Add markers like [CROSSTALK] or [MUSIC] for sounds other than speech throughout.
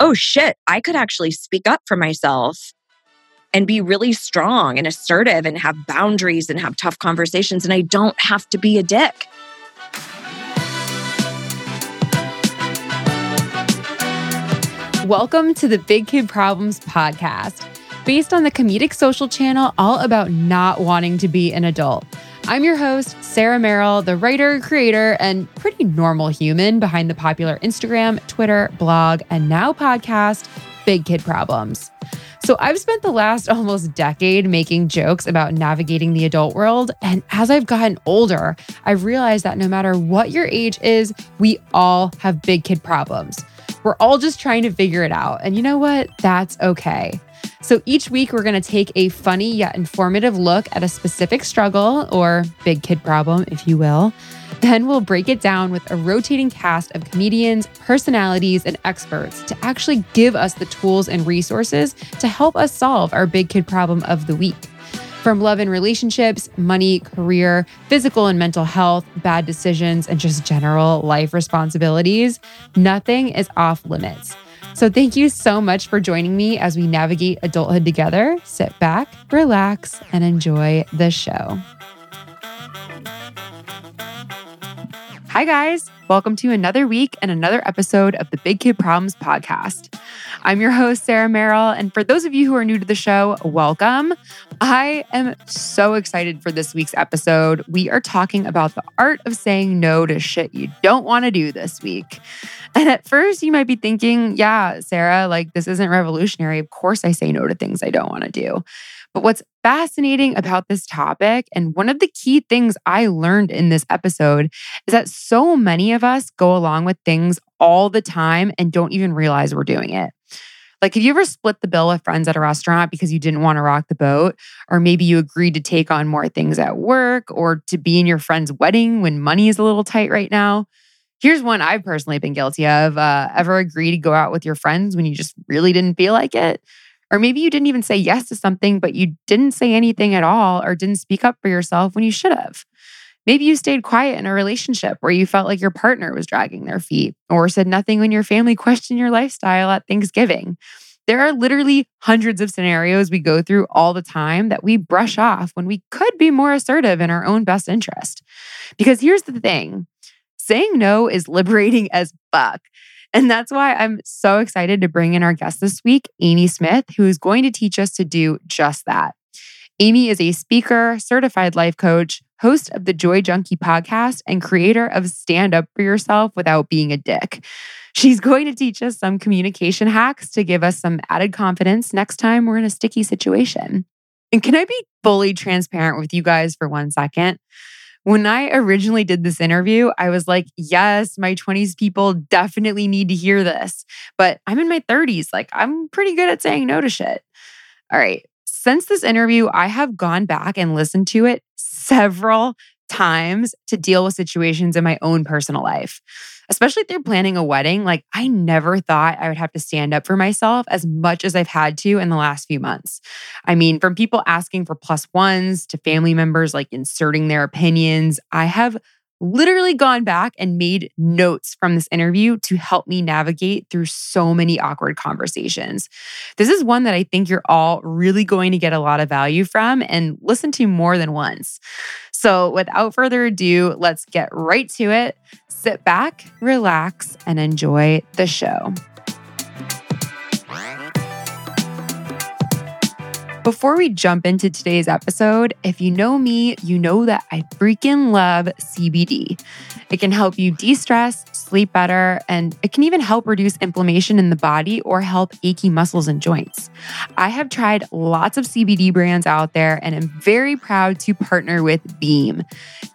oh shit, I could actually speak up for myself and be really strong and assertive and have boundaries and have tough conversations. And I don't have to be a dick. Welcome to the Big Kid Problems podcast, based on the comedic social channel all about not wanting to be an adult. I'm your host, Sarah Merrill, the writer, creator, and pretty normal human behind the popular Instagram, Twitter, blog, and now podcast, Big Kid Problems. So I've spent the last [LAUGHS] almost decade making jokes about navigating the adult world. And as I've gotten older, I've realized that no matter what your age is, we all have big kid problems. We're all just trying to figure it out. And you know what? That's okay. So each week, we're going to take a funny yet informative look at a specific struggle or big kid problem, if you will. Then we'll break it down with a rotating cast of comedians, personalities, and experts to actually give us the tools and resources to help us solve our big kid problem of the week. From love and relationships, money, career, physical and mental health, bad decisions, and just general life responsibilities, nothing is off limits. So, thank you so much for joining me as we navigate adulthood together. Sit back, relax, and enjoy the show. Hi, guys. Welcome to another week and another episode of the Big Kid Problems podcast. I'm your host, Sarah Merrill. And for those of you who are new to the show, welcome. I am so excited for this week's episode. We are talking about the art of saying no to shit you don't want to do this week. And at first, you might be thinking, yeah, Sarah, like this isn't revolutionary. Of course, I say no to things I don't want to do. But what's fascinating about this topic, and one of the key things I learned in this episode, is that so many of us go along with things all the time and don't even realize we're doing it. Like, have you ever split the bill with friends at a restaurant because you didn't want to rock the boat? Or maybe you agreed to take on more things at work or to be in your friend's wedding when money is a little tight right now? Here's one I've personally been guilty of. Uh, ever agree to go out with your friends when you just really didn't feel like it? Or maybe you didn't even say yes to something, but you didn't say anything at all or didn't speak up for yourself when you should have. Maybe you stayed quiet in a relationship where you felt like your partner was dragging their feet or said nothing when your family [LAUGHS] questioned your lifestyle at Thanksgiving. There are literally hundreds of scenarios we go through all the time that we brush off when we could be more assertive in our own best interest. Because here's the thing saying no is liberating as fuck. And that's why I'm so excited to bring in our guest this week, Amy Smith, who is going to teach us to do just that. Amy is a speaker, certified life coach, host of the Joy Junkie podcast, and creator of Stand Up for Yourself Without Being a Dick. She's going to teach us some communication hacks to give us some added confidence next time we're in a sticky situation. And can I be fully transparent with you guys for one second? When I originally did this interview, I was like, yes, my 20s people definitely need to hear this. But I'm in my 30s. Like, I'm pretty good at saying no to shit. All right. Since this interview, I have gone back and listened to it several times to deal with situations in my own personal life especially if they're planning a wedding, like I never thought I would have to stand up for myself as much as I've had to in the last few months. I mean, from people asking for plus ones to family members like inserting their opinions, I have literally gone back and made notes from this interview to help me navigate through so many awkward conversations. This is one that I think you're all really going to get a lot of value from and listen to more than once. So, without further ado, let's get right to it. Sit back, relax, and enjoy the show. Before we jump into today's episode, if you know me, you know that I freaking love CBD. It can help you de stress, sleep better, and it can even help reduce inflammation in the body or help achy muscles and joints. I have tried lots of CBD brands out there and am very proud to partner with Beam.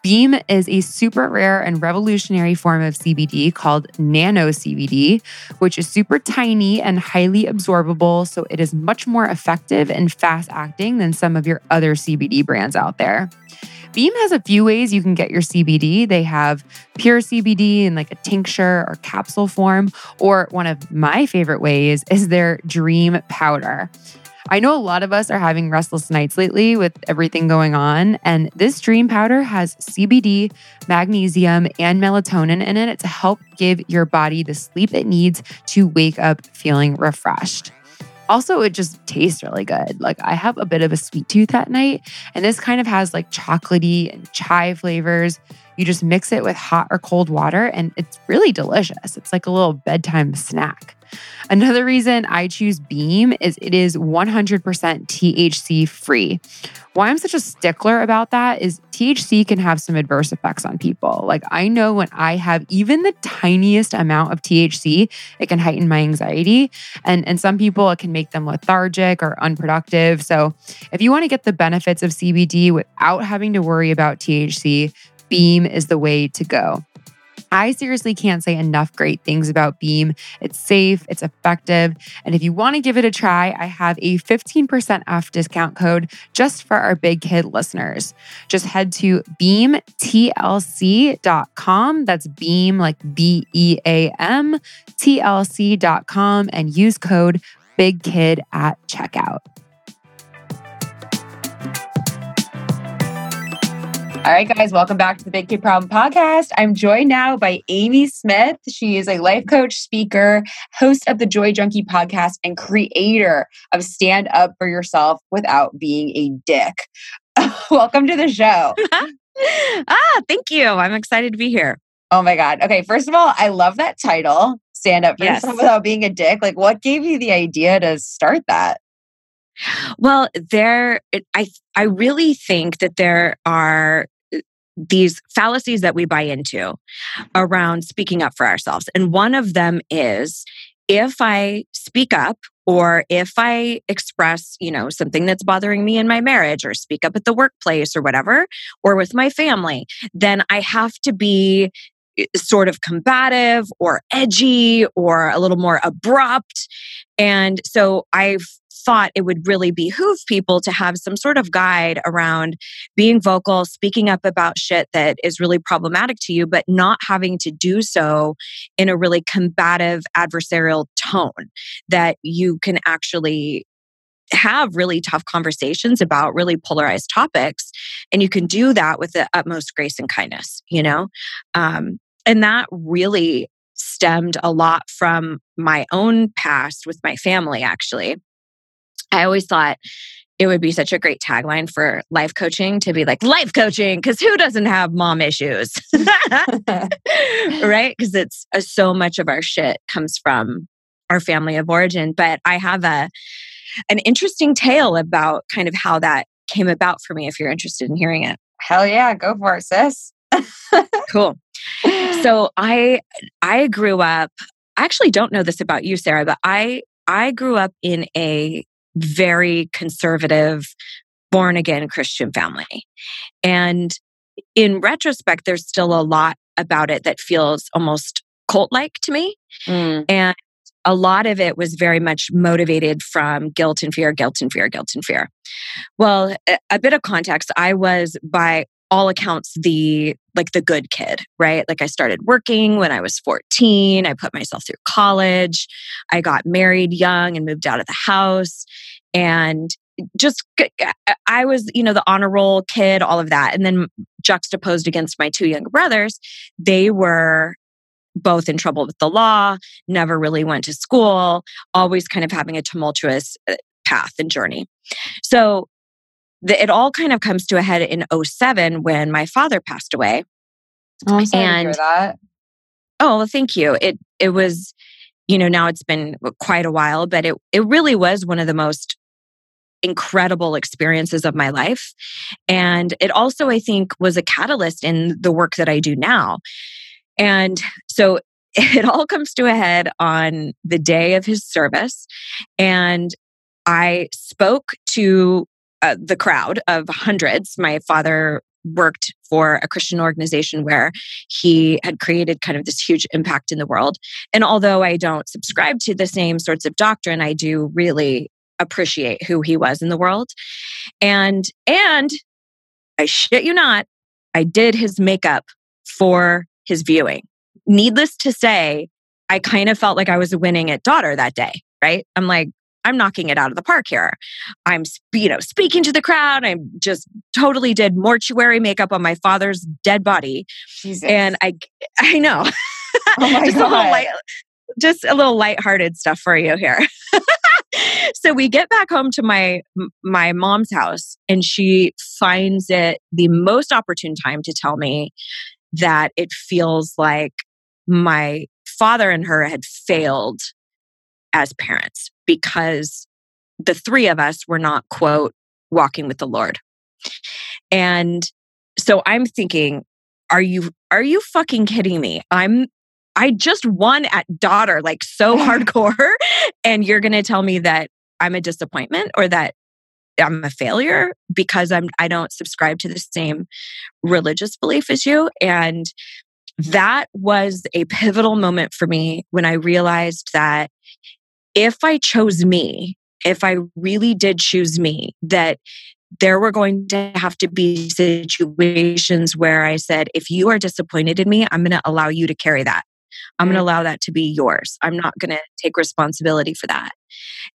Beam is a super rare and revolutionary form of CBD called nano CBD, which is super tiny and highly absorbable, so it is much more effective and fast acting than some of your other CBD brands out there. Beam has a few ways you can get your CBD. They have pure CBD in like a tincture or capsule form, or one of my favorite ways is their dream powder. I know a lot of us are having restless nights lately with everything going on, and this dream powder has CBD, magnesium, and melatonin in it to help give your body the sleep it needs to wake up feeling refreshed. Also, it just tastes really good. Like I have a bit of a sweet tooth at night, and this kind of has like chocolatey and chai flavors. You just mix it with hot or cold water, and it's really delicious. It's like a little bedtime snack. Another reason I choose Beam is it is 100% THC free. Why I'm such a stickler about that is THC can have some adverse effects on people. Like, I know when I have even the tiniest amount of THC, it can heighten my anxiety. And, and some people, it can make them lethargic or unproductive. So, if you want to get the benefits of CBD without having to worry about THC, Beam is the way to go. I seriously can't say enough great things about Beam. It's safe, it's effective. And if you want to give it a try, I have a 15% off discount code just for our Big Kid listeners. Just head to beamtlc.com. That's beam, like B E A M, TLC.com, and use code Big Kid at checkout. All right, guys, welcome back to the Big Kid Problem podcast. I'm joined now by Amy Smith. She is a life coach, speaker, host of the Joy Junkie podcast, and creator of Stand Up for Yourself Without Being a Dick. [LAUGHS] welcome to the show. [LAUGHS] ah, thank you. I'm excited to be here. Oh my God. Okay, first of all, I love that title, Stand Up for yes. Yourself Without Being a Dick. Like, what gave you the idea to start that? Well, there, I I really think that there are these fallacies that we buy into around speaking up for ourselves. And one of them is if I speak up or if I express, you know, something that's bothering me in my marriage or speak up at the workplace or whatever, or with my family, then I have to be eh, sort of combative or edgy or a little more abrupt. And so I've thought it would really behoove people to have some sort of guide around being vocal, speaking up about shit that is really problematic to you, but not having to do so in a really combative, adversarial tone that you can actually have really tough conversations about really polarized topics and you can do that with the utmost grace and kindness you know? Um, and that really stemmed a lot from my own past with my family actually I always thought it would be such a great tagline for life coaching to be like life coaching because who doesn't have mom issues? [LAUGHS] [LAUGHS] Right? Because it's uh, so much of our shit comes from our family of origin but i have a an interesting tale about kind of how that came about for me if you're interested in hearing it. Hell yeah go for it sis. [LAUGHS] Cool. So i i grew up i actually don't know this about you sarah but i i grew up in a very conservative, born again Christian family. And in retrospect, there's still a lot about it that feels almost cult like to me. Mm. And a lot of it was very much motivated from guilt and fear, guilt and fear, guilt and fear. Well, a bit of context I was by all accounts the like the good kid right? Like i started working when i was 14 i put myself through college i got married young and moved out of the house and just i was you know the honor roll kid all of that and then juxtaposed against my two younger brothers they were both in trouble with the law never really went to school always kind of having a tumultuous uh, path and journey. So the, it all kind of comes to a head in 07 when my father passed away. Oh, and, to hear that. Oh, well, thank you. It it was, you know, now it's been quite a while, but it it really was one of the most incredible experiences of my life. And it also, I think, was a catalyst in the work that I do now. And so [LAUGHS] it all comes to a head on the day of his service. And I spoke to uh, the crowd of hundreds. My father worked for a Christian organization where he had created kind of this huge impact in the world. And although I don't subscribe to the same sorts of doctrine, I do really appreciate who he was in the world. And and I shit you not, I did his makeup for his viewing. Needless to say, I kind of felt like I was winning at daughter that day, right? I'm like, I'm knocking it out of the park here. I'm, you know, speaking to the crowd. I just totally did mortuary makeup on my father's dead body. Jesus. And I, I know. [LAUGHS] Oh my just a little light, just a little lighthearted stuff for you here. [LAUGHS] so we get back home to my my mom's house, and she finds it the most opportune time to tell me that it feels like my father and her had failed as parents because the three of us were not quote walking with the Lord. And so I'm thinking, are you are you fucking kidding me? I'm I just won at daughter like so [LAUGHS] hardcore and you're going to tell me that I'm a disappointment or that I'm a failure because I'm I don't subscribe to the same religious belief as you and that was a pivotal moment for me when I realized that if I chose me, if I really did choose me, that there were going to have to be situations where I said, if you are disappointed in me, I'm going to allow you to carry that. I'm going to mm. allow that to be yours. I'm not going to take responsibility for that.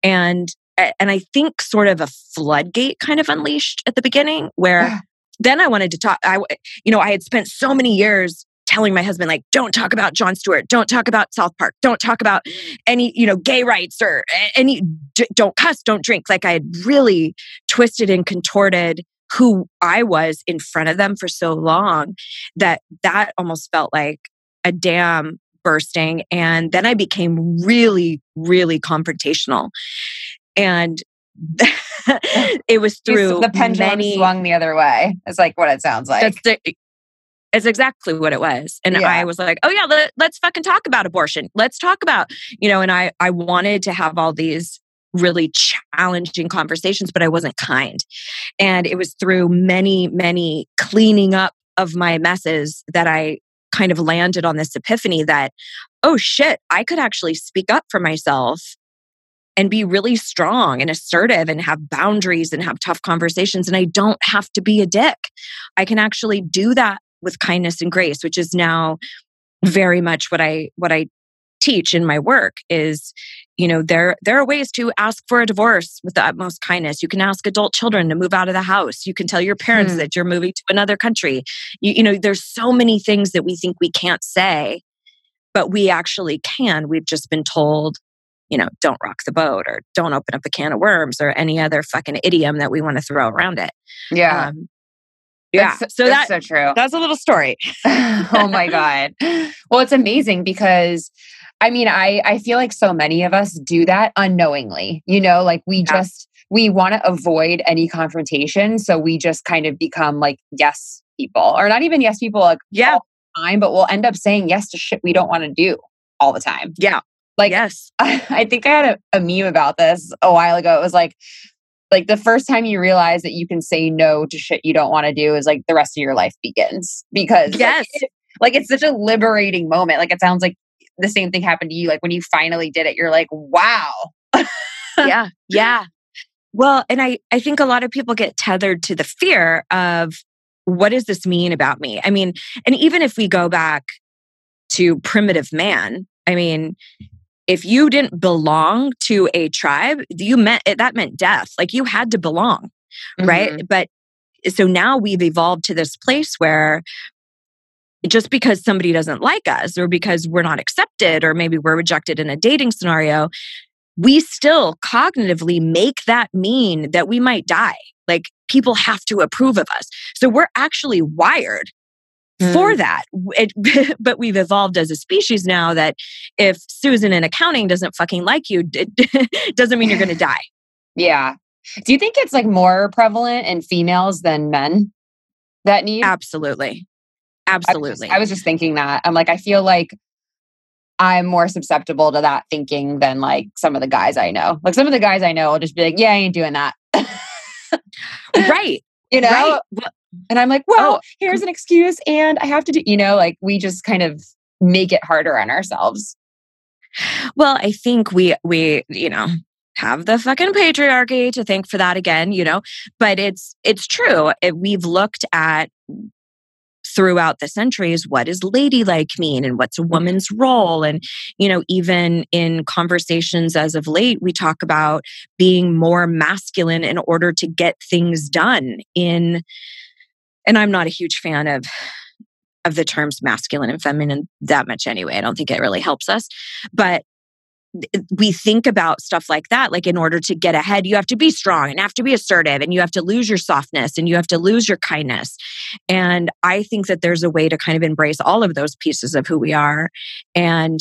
And and I think sort of a floodgate kind of unleashed at the beginning where Yeah. then I wanted to talk I you know I had spent so many years telling my husband like don't talk about Jon Stewart, don't talk about South Park, don't talk about any you know gay rights or any don't cuss, don't drink. Like I had really twisted and contorted who I was in front of them for so long that that almost felt like a dam bursting and then I became really really confrontational and [LAUGHS] it was through the pendulum many swung the other way. It's like what it sounds like. the it's exactly what it was and Yeah. i was like oh yeah let, let's fucking talk about abortion let's talk about you know and i i wanted to have all these really challenging conversations but i wasn't kind and it was through many many cleaning up of my messes that i kind of landed on this epiphany that oh shit i could actually speak up for myself and be really strong and assertive and have boundaries and have tough conversations and i don't have to be a dick i can actually do that with kindness and grace which is now very much what i what i teach in my work is you know there there are ways to ask for a divorce with the utmost kindness. You can ask adult children to move out of the house. You can tell your parents Hmm. that you're moving to another country. You, you know there's so many things that we think we can't say but we actually can. We've just been told you know don't rock the boat or don't open up a can of worms or any other fucking idiom that we want to throw around it. Yeah. um, yeah That's- so that that's so true. that's a little story [LAUGHS] [LAUGHS] oh my god. Well, it's amazing because I mean, I I feel like so many of us do that unknowingly. You know, like we Yeah. just we want to avoid any confrontation, so we just kind of become like yes people, or not even yes people like yeah all the time, but we'll end up saying yes to shit we don't want to do all the time. yeah Like yes [LAUGHS] I think I had a, a meme about this a while ago. It was like, like the first time you realize that you can say no to shit you don't want to do is like the rest of your life begins because like, Yes. it- like it's such a liberating moment. Like it sounds like the same thing happened to you. Like when you finally did it, you're like, wow. yeah [LAUGHS] yeah well and i i think a lot of people get tethered to the fear of what does this mean about me i mean and even if we go back to primitive man i mean if you didn't belong to a tribe you meant that meant death like you had to belong right? Mhm. but so now we've evolved to this place where just because somebody doesn't like us or because we're not accepted or maybe we're rejected in a dating scenario we still cognitively make that mean that we might die. Like people have to approve of us. So we're actually wired for mm. that It- [LAUGHS] but we've evolved as a species now that if susan in accounting doesn't fucking like you it [LAUGHS] doesn't mean you're going to die [LAUGHS] Yeah. Do you think it's like more prevalent in females than men that need? absolutely I was just- absolutely I was just thinking that. I'm like, I feel like I'm more susceptible to that thinking than like some of the guys I know. Like some of the guys I know will just be like, yeah, I ain't doing that. right you know? right Well, And I'm like, oh, well, Oh. here's an excuse and I have to do, you know, like we just kind of make it harder on ourselves. Well, I think we we you know have the fucking patriarchy to thank for that again, you know. But it's it's true. It, we've looked at throughout the centuries what does ladylike mean and what's a woman's role and you know even in conversations as of late we talk about being more masculine in order to get things done in and i'm not a huge fan of of the terms masculine and feminine that much anyway i don't think it really helps us but we think about stuff like that like in order to get ahead you have to be strong and have to be assertive and you have to lose your softness and you have to lose your kindness and i think that there's a way to kind of embrace all of those pieces of who we are and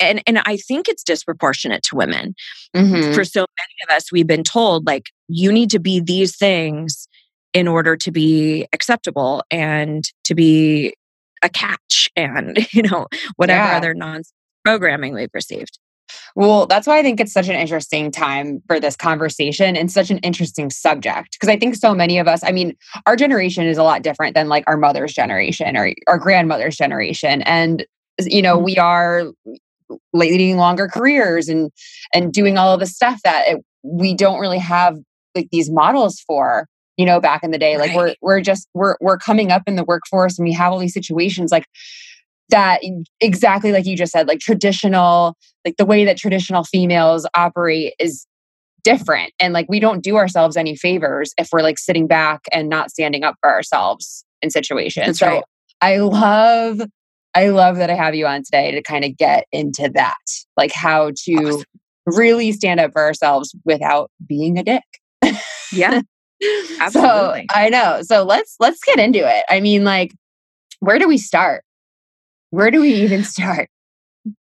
and and i think it's disproportionate to women mm-hmm. for so many of us we've been told like you need to be these things in order to be acceptable and to be a catch and [LAUGHS] you know whatever yeah. other non programming we've received well, that's why I think it's such an interesting time for this conversation and such an interesting subject. Because I think so many of us, I mean, our generation is a lot different than like our mother's generation or our grandmother's generation. And, you know, mm-hmm. we are leading longer careers and and doing all of the stuff that it, we don't really have like these models for you know back in the day like we're we're just we're we're coming up in the workforce and we have all these situations like that exactly like you just said like traditional like the way that traditional females operate is different. And like we don't do ourselves any favors if we're like sitting back and not standing up for ourselves in situations. That's so right. i love i love that i have you on today to kind of get into that like how to awesome. really stand up for ourselves without being a dick. Yeah [LAUGHS] [LAUGHS] absolutely so, i know so let's let's get into it i mean like where do we start where do we even start?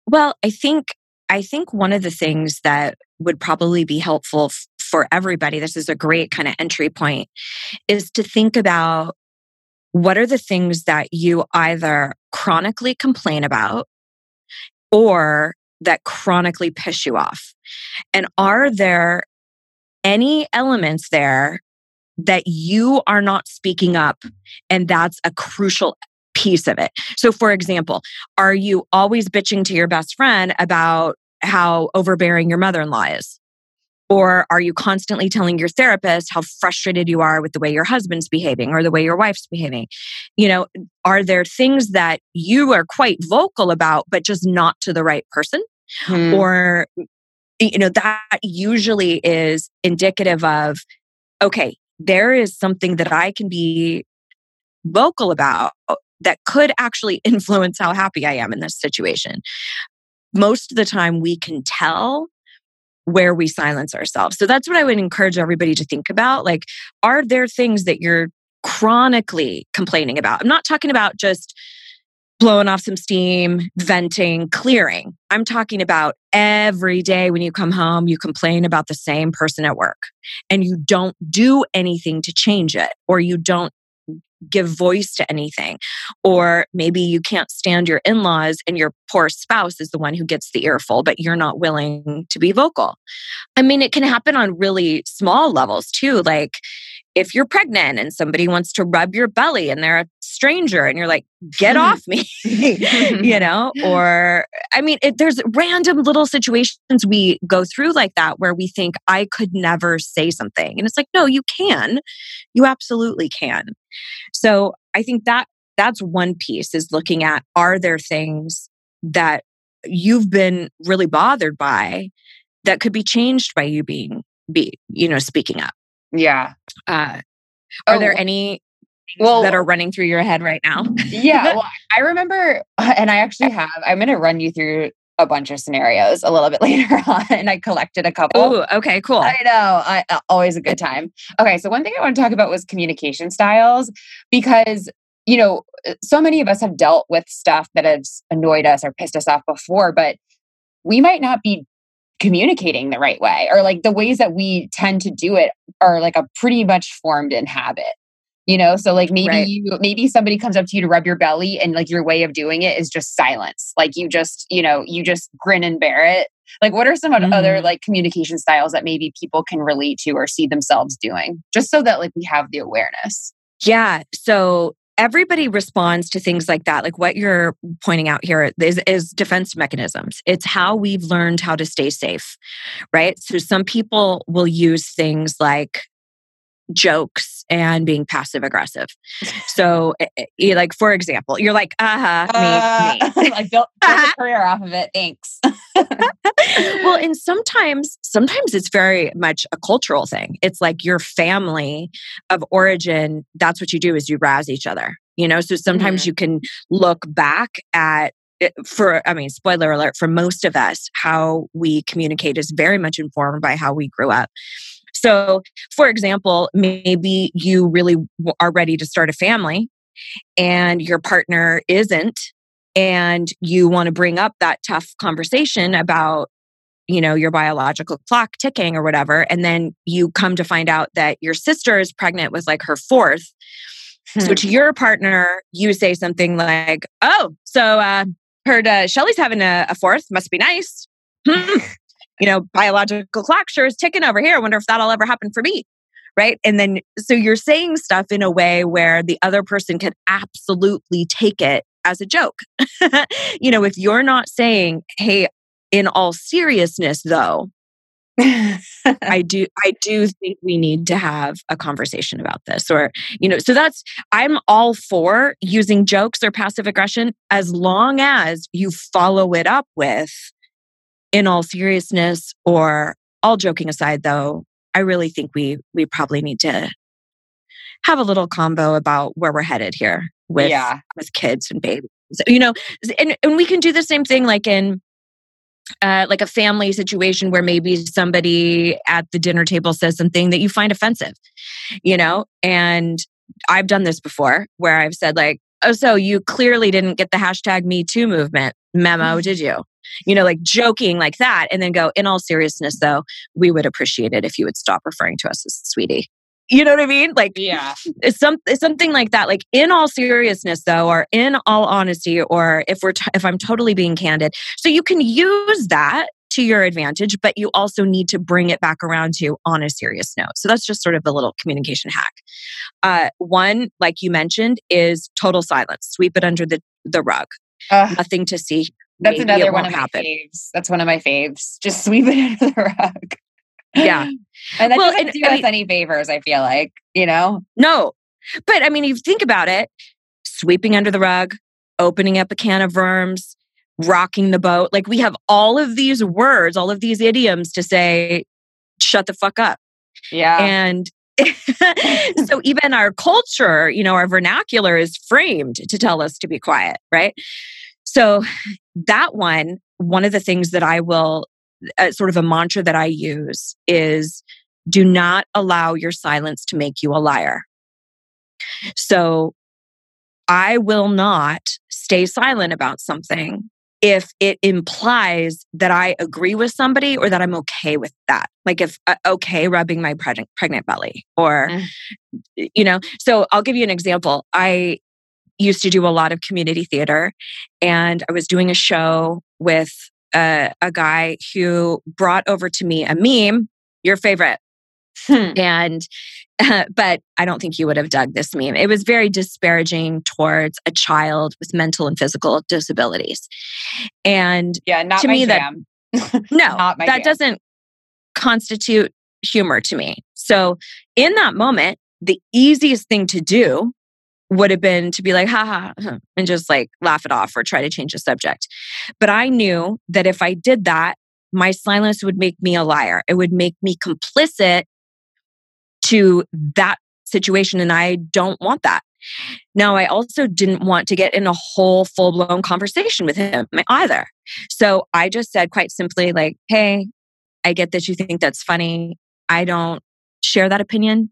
Well, I think I think one of the things that would probably be helpful f- for everybody, this is a great kind of entry point, is to think about what are the things that you either chronically complain about or that chronically piss you off? And are there any elements there that you are not speaking up and that's a crucial piece of it. So, for example, are you always bitching to your best friend about how overbearing your mother in law is? Or are you constantly telling your therapist how frustrated you are with the way your husband's behaving or the way your wife's behaving? You know, are there things that you are quite vocal about, but just not to the right person? Hmm. Or, you know, that usually is indicative of, okay, there is something that I can be vocal about that could actually [LAUGHS] influence how happy I am in this situation. Most of the time, we can tell where we silence ourselves. So that's what I would encourage everybody to think about. Like, are there things that you're chronically complaining about? I'm not talking about just blowing off some steam, venting, clearing. I'm talking about every day when you come home, you complain about the same person at work and you don't do anything to change it, or you don't give voice to anything. Or maybe you can't stand your in laws and your poor spouse is the one who gets the earful, but you're not willing to be vocal. I mean, it can happen on really small levels too. Like, if you're pregnant and somebody wants to rub your belly and they're a stranger and you're like get mm-hmm. off me [LAUGHS] you [LAUGHS] know? Or i mean it, there's random little situations we go through like that where we think i could never say something and it's like no you can. You absolutely can. So i think that that's one piece is looking at are there things that you've been really bothered by that could be changed by you being be you know speaking up yeah. Uh, are oh, there any well, that are running through your head right now? yeah. [LAUGHS] Well, I remember, [LAUGHS] and I actually have, I'm going to run you through a bunch of scenarios a little bit [LAUGHS] later on and I collected a couple. Oh, okay, cool. I know. I, uh, always a good time. Okay, so one thing I want to talk about was communication styles because you know, uh, so many of us have dealt with stuff that has annoyed us or pissed us off before, but we might not be communicating the right way or like the ways that we tend to do it are like a pretty much formed in habit you know? So like maybe right. you maybe somebody comes up to you to rub your belly and like your way of doing it is just silence. Like you just you know you just grin and bear it. Like what are some mm-hmm. other like communication styles that maybe people can relate to or see themselves doing? Just so that like we have the awareness. Yeah so everybody responds to things like that like what you're pointing out here is, is defense mechanisms it's how we've learned how to stay safe right so some people will use things like jokes and being passive aggressive. [LAUGHS] So, like for example, you're like, uh-huh, uh, me, [LAUGHS] me. like built, built a [LAUGHS] career off of it. Thanks. [LAUGHS] well, and sometimes, sometimes it's very much a cultural thing. It's like your family of origin. That's what you do is you razz each other. You know, so sometimes mm-hmm. you can look back at for i mean spoiler alert for most of us how we communicate is very much informed by how we grew up so for example maybe you really are ready to start a family and your partner isn't and you want to bring up that tough conversation about you know your biological clock ticking or whatever and then you come to find out that your sister is pregnant with like her fourth hmm. so to your partner you say something like oh so uh heard uh, Shelly's having a, a, fourth. Must be nice. Hmm. [LAUGHS] you know, biological clock sure is ticking over here. I wonder if that'll ever happen for me. Right. And then, so you're saying stuff in a way where the other person can absolutely take it as a joke. [LAUGHS] you know, if you're not saying, hey, in all seriousness, though, I [LAUGHS] do I do think we need to have a conversation about this or you know so that's I'm all for using jokes or passive aggression as long as you follow it up with in all seriousness or all joking aside though I really think we we probably need to have a little combo about where we're headed here with yeah. with kids and babies you know and and we can do the same thing like in uh, like a family situation where maybe somebody at the dinner table says something that you find offensive, you know? And I've done this before where I've said, like, oh, so you clearly didn't get the hashtag Me Too movement memo, did you? You know, like joking like that. And then go, in all seriousness, though, we would appreciate it if you would stop referring to us as sweetie. You know what I mean? Like, yeah, it's some it's something like that. Like, in all seriousness, though, or in all honesty, or if we're t- if I'm totally being candid, so you can use that to your advantage, but you also need to bring it back around to on a serious note. So that's just sort of a little communication hack. Uh, one, like you mentioned, is total silence. Sweep it under the the rug. Uh, Nothing to see. That's Maybe another one of happen. my faves. That's one of my faves. Just sweep it [LAUGHS] under the rug. Yeah. [LAUGHS] and that well, doesn't and, do I us mean, any favors, I feel like, you know? No. But I mean, if you think about it, sweeping under the rug, opening up a can of worms, rocking the boat. Like we have all of these words, all of these idioms to say, shut the fuck up. Yeah. And [LAUGHS] [LAUGHS] so even our culture, you know, our vernacular is framed to tell us to be quiet, right? So that one, one of the things that I will uh, sort of a mantra that I use is do not allow your silence to make you a liar. So I will not stay silent about something if it implies that I agree with somebody or that I'm okay with that. Like if uh, okay rubbing my pregnant pregnant belly or mm. you know. So I'll give you an example. I used to do a lot of community theater and I was doing a show with a, a guy who brought over to me a meme, your favorite. Hmm. And, uh, [LAUGHS] but I don't think you would have dug this meme. It was very disparaging towards a child with mental and physical disabilities. And yeah, not to me jam. that [LAUGHS] no, that jam. doesn't constitute humor to me. So in that moment, the easiest thing to do would have been to be like, ha ha, and just like laugh it off or try to change the subject. But I knew that if I did that, my silence would make me a liar. It would make me complicit to that situation. And I don't want that. Now, I also didn't want to get in a whole full blown conversation with him either. So I just said quite simply, like, hey, I get that you think that's funny. I don't share that opinion.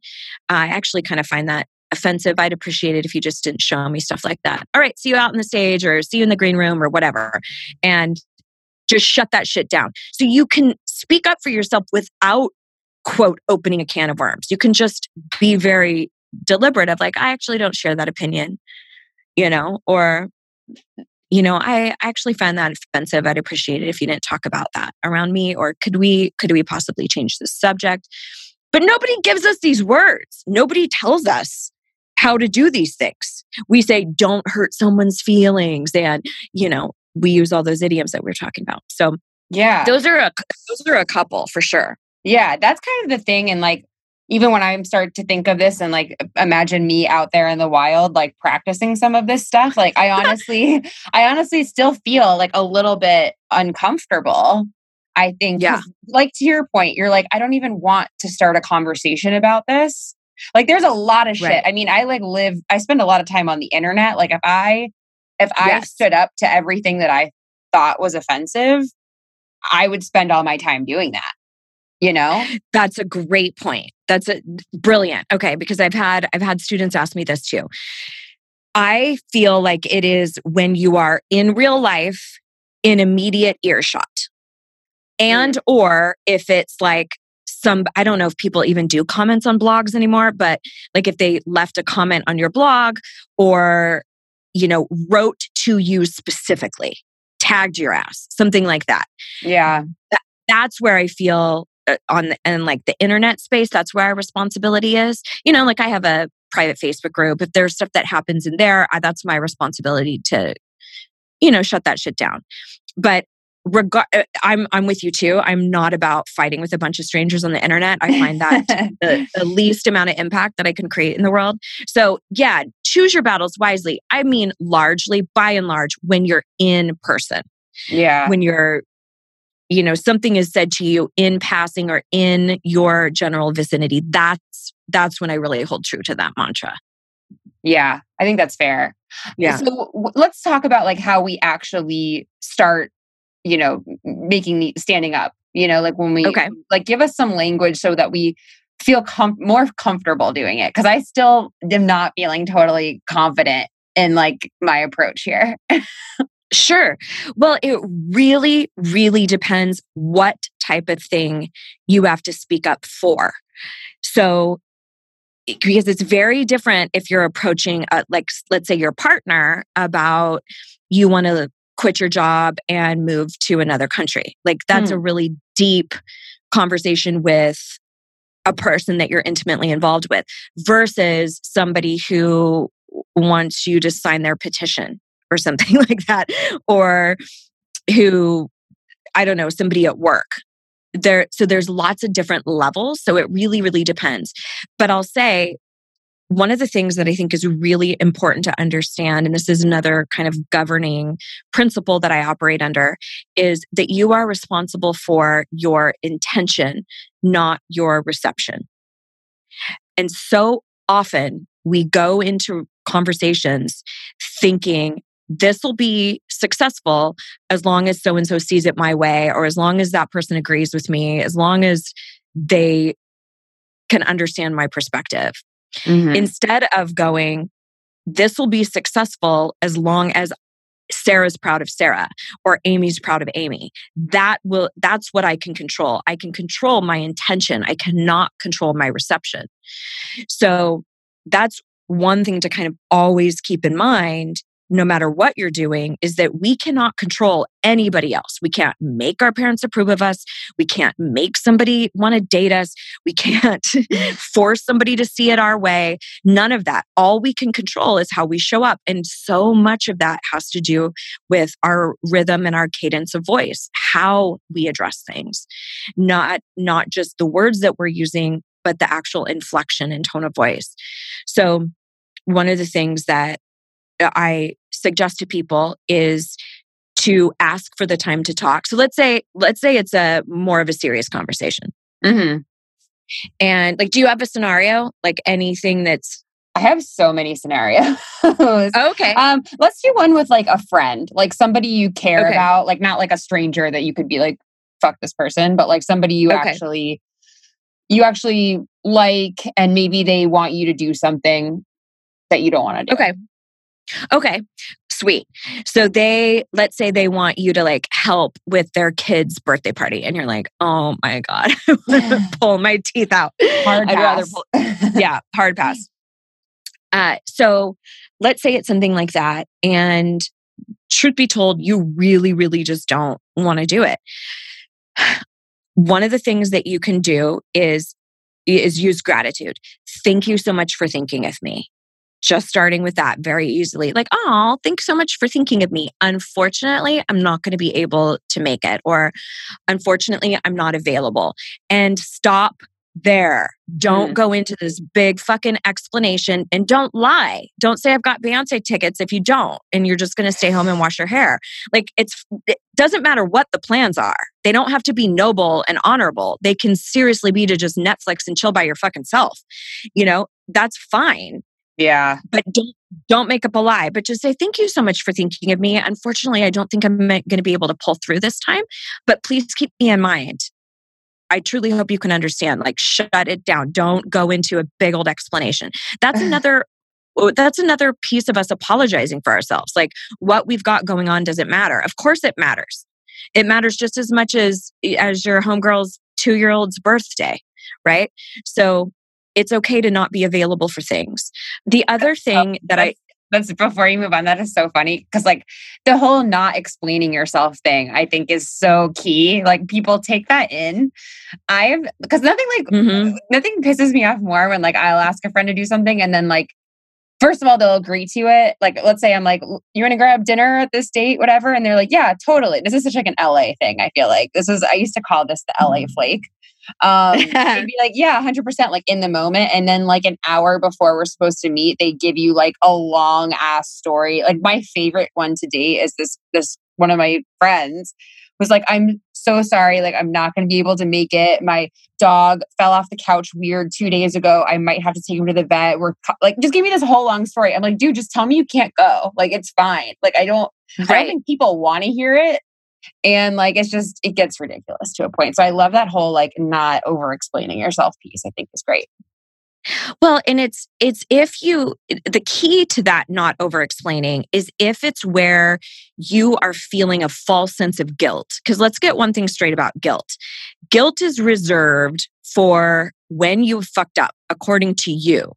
I actually kind of find that offensive, I'd appreciate it if you just didn't show me stuff like that. All right, see you out on the stage or see you in the green room or whatever. And just shut that shit down. So you can speak up for yourself without, quote, opening a can of worms. You can just be very deliberate of like, I actually don't share that opinion, you know, or, you know, I actually find that offensive. I'd appreciate it if you didn't talk about that around me. Or could we, could we possibly change the subject? But nobody gives us these words. Nobody tells us how to do these things. We say, don't hurt someone's feelings. And, you know, we use all those idioms that we are talking about. So, yeah, those are a, those are a couple for sure. Yeah, that's kind of the thing. And like, even when I start to think of this and like imagine me out there in the wild, like practicing some of this stuff, like I [LAUGHS] honestly, I honestly still feel like a little bit uncomfortable. I think, Yeah. like to your point, you're like, I don't even want to start a conversation about this. Like, there's a lot of shit. Right. I mean, I like live, I spend a lot of time on the internet. Like, if I, if I Yes. stood up to everything that I thought was offensive, I would spend all my time doing that. You know? That's a great point. That's a brilliant. Okay, because I've had I've had students ask me this too. I feel like it is when you are in real life in immediate earshot. Mm. And or if it's like some I don't know if people even do comments on blogs anymore, but like if they left a comment on your blog or you know wrote to you specifically, tagged your ass, something like that Yeah. that's where I feel uh, on the, and like the internet space, that's where our responsibility is. You know, like I have a private Facebook group. If there's stuff that happens in there, I, that's my responsibility to, you know, shut that shit down. But regard, uh, I'm I'm with you too. I'm not about fighting with a bunch of strangers on the internet. I find that the, [LAUGHS] the least amount of impact that I can create in the world. So yeah, choose your battles wisely. I mean, largely, by and large, when you're in person yeah. when you're you know something is said to you in passing or in your general vicinity that's that's when i really hold true to that mantra Yeah, I think that's fair. Yeah. So w- let's talk about like how we actually start, you know, making the standing up. You know, like when we Okay. like give us some language so that we feel com- more comfortable doing it. Because I still am not feeling totally confident in like my approach here. sure well it really really depends what type of thing you have to speak up for so because it's very different if you're approaching uh like let's say your partner about you want to quit your job and move to another country. Like that's a mm. really deep conversation with a person that you're intimately involved with versus somebody who wants you to sign their petition or something [LAUGHS] like that or who i don't know somebody at work. There so there's lots of different levels so it really really depends. But i'll say one of the things that i think is really important to understand and this is another kind of governing principle that i operate under is that you are responsible for your intention not your reception and so often we go into conversations thinking this will be successful as long as so and so sees it my way, or as long as that person agrees with me, as long as they can understand my perspective. Mhm. Instead of going, this will be successful as long as Sarah's proud of Sarah or Amy's proud of Amy. That will that's what I can control. I can control my intention. I cannot control my reception. So that's one thing to kind of always keep in mind no matter what you're doing is that we cannot control anybody else. We can't make our parents approve of us. We can't make somebody want to date us. We can't [LAUGHS] force somebody to see it our way. None of that. All we can control is how we show up. And so much of that has to do with our rhythm and our cadence of voice, how we address things, not, not just the words that we're using, but the actual inflection and tone of voice. So, one of the things that I suggest to people is to ask for the time to talk. So let's say let's say it's a more of a serious conversation. Mhm. And like do you have a scenario like anything that's I have so many scenarios. [LAUGHS] Okay. Um, let's do one with like a friend, like somebody you care Okay. about, like not like a stranger that you could be like, fuck this person, but like somebody you Okay. actually you actually like and maybe they want you to do something that you don't want to do. Okay. Okay. Sweet. So they let's say they want you to like help with their kid's birthday party and you're like, "Oh my god. [LAUGHS] Pull my teeth out." Hard I'd rather pass. pull yeah, hard [LAUGHS] pass. Uh, so let's say it's something like that. And truth be told, you really, really just don't want to do it. One of the things that you can do is is use gratitude. Thank you so much for thinking of me. Just starting with that very easily. Like, oh, thanks so much for thinking of me. Unfortunately, I'm not going to be able to make it, or unfortunately, I'm not available. And stop there. Don't mm. go into this big fucking explanation and don't lie. Don't say I've got Beyonce tickets if you don't and you're just going to stay home and wash your hair. Like it's it doesn't matter what the plans are. They don't have to be noble and honorable. They can seriously be to just Netflix and chill by your fucking self. You know, that's fine. Yeah. But don't don't make up a lie, but just say thank you so much for thinking of me. Unfortunately, I don't think I'm going to be able to pull through this time, but please keep me in mind. I truly hope you can understand. Like, shut it down. Don't go into a big old explanation. That's [SIGHS] another. Oh, that's another piece of us apologizing for ourselves. Like, what we've got going on doesn't matter. Of course, it matters. It matters just as much as as your homegirl's two year old's birthday, right? So it's okay to not be available for things. The other thing that I that's before you move on. That is so funny because, like, the whole not explaining yourself thing, I think is so key. Like, people take that in. I've because nothing like mm-hmm. nothing pisses me off more when like I'll ask a friend to do something and then like first of all they'll agree to it. Like, let's say I'm like, you want to grab dinner at this date, whatever, and they're like, yeah, totally. This is such like an LA thing. I feel like this is I used to call this the LA mm-hmm. flake um [LAUGHS] they'd be like yeah 100% like in the moment and then like an hour before we're supposed to meet they give you like a long ass story like my favorite one to date is this this one of my friends was like i'm so sorry like i'm not going to be able to make it. My dog fell off the couch weird two days ago. I might have to take him to the vet. We're like just give me this whole long story. I'm like dude just tell me you can't go. Like it's fine. Like i don't right. i don't think people want to hear it. And like it's just it gets ridiculous to a point. So i love that whole like not over explaining yourself piece i think is great well and it's it's if you the key to that not over explaining is if it's where you are feeling a false sense of guilt because let's get one thing straight about guilt guilt is reserved for when you've fucked up according to you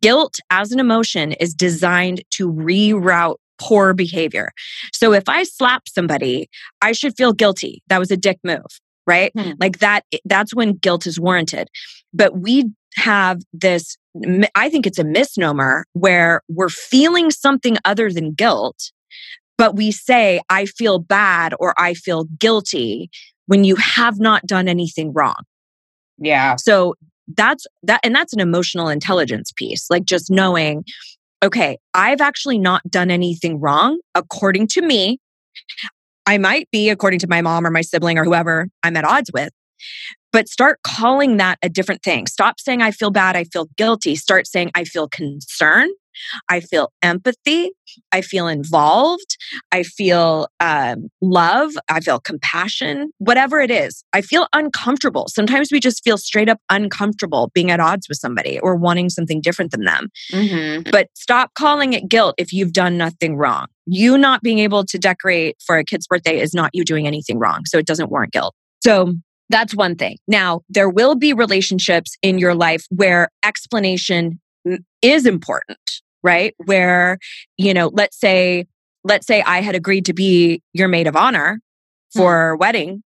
guilt as an emotion is designed to reroute poor behavior. So if I slap somebody, I should feel guilty. That was a dick move, right? Hmm. Like that that's when guilt is warranted. But we have this I think it's a misnomer where we're feeling something other than guilt, but we say I feel bad or I feel guilty when you have not done anything wrong. Yeah. So that's that and that's an emotional intelligence piece like just knowing okay, I've actually not done anything wrong according to me. I might be according to my mom or my sibling or whoever I'm at odds with. But start calling that a different thing. Stop saying I feel bad, I feel guilty. Start saying I feel concern. I feel empathy. I feel involved. I feel um, love. I feel compassion, whatever it is. I feel uncomfortable. Sometimes we just feel straight up uncomfortable being at odds with somebody or wanting something different than them. Mm-hmm. But stop calling it guilt if you've done nothing wrong. You not being able to decorate for a kid's birthday is not you doing anything wrong. So it doesn't warrant guilt. So that's one thing. Now, there will be relationships in your life where explanation is important right? Where, you know, let's say, let's say I had agreed to be your maid of honor for mm. wedding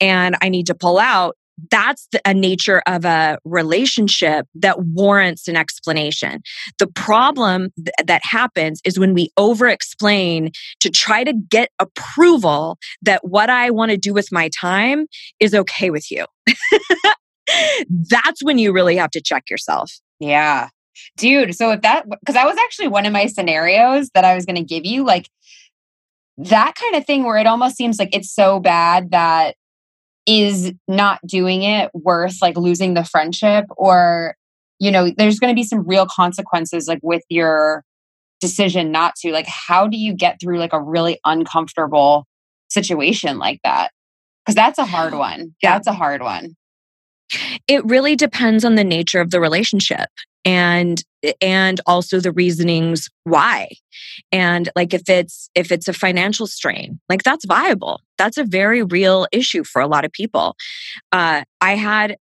and I need to pull out. That's the, a nature of a relationship that warrants an explanation. The problem th- that happens is when we over explain to try to get approval that what I want to do with my time is okay with you. [LAUGHS] That's when you really have to check yourself. Yeah. Dude, so if that, because that was actually one of my scenarios that I was going to give you, like that kind of thing where it almost seems like it's so bad that is not doing it worth like losing the friendship or, you know, there's going to be some real consequences like with your decision not to. Like, how do you get through like a really uncomfortable situation like that? Because that's a hard [SIGHS] one. Yeah. That's a hard one. It really depends on the nature of the relationship and and also the reasonings why. And like if it's if it's a financial strain like that's viable. That's a very real issue for a lot of people. Uh, i had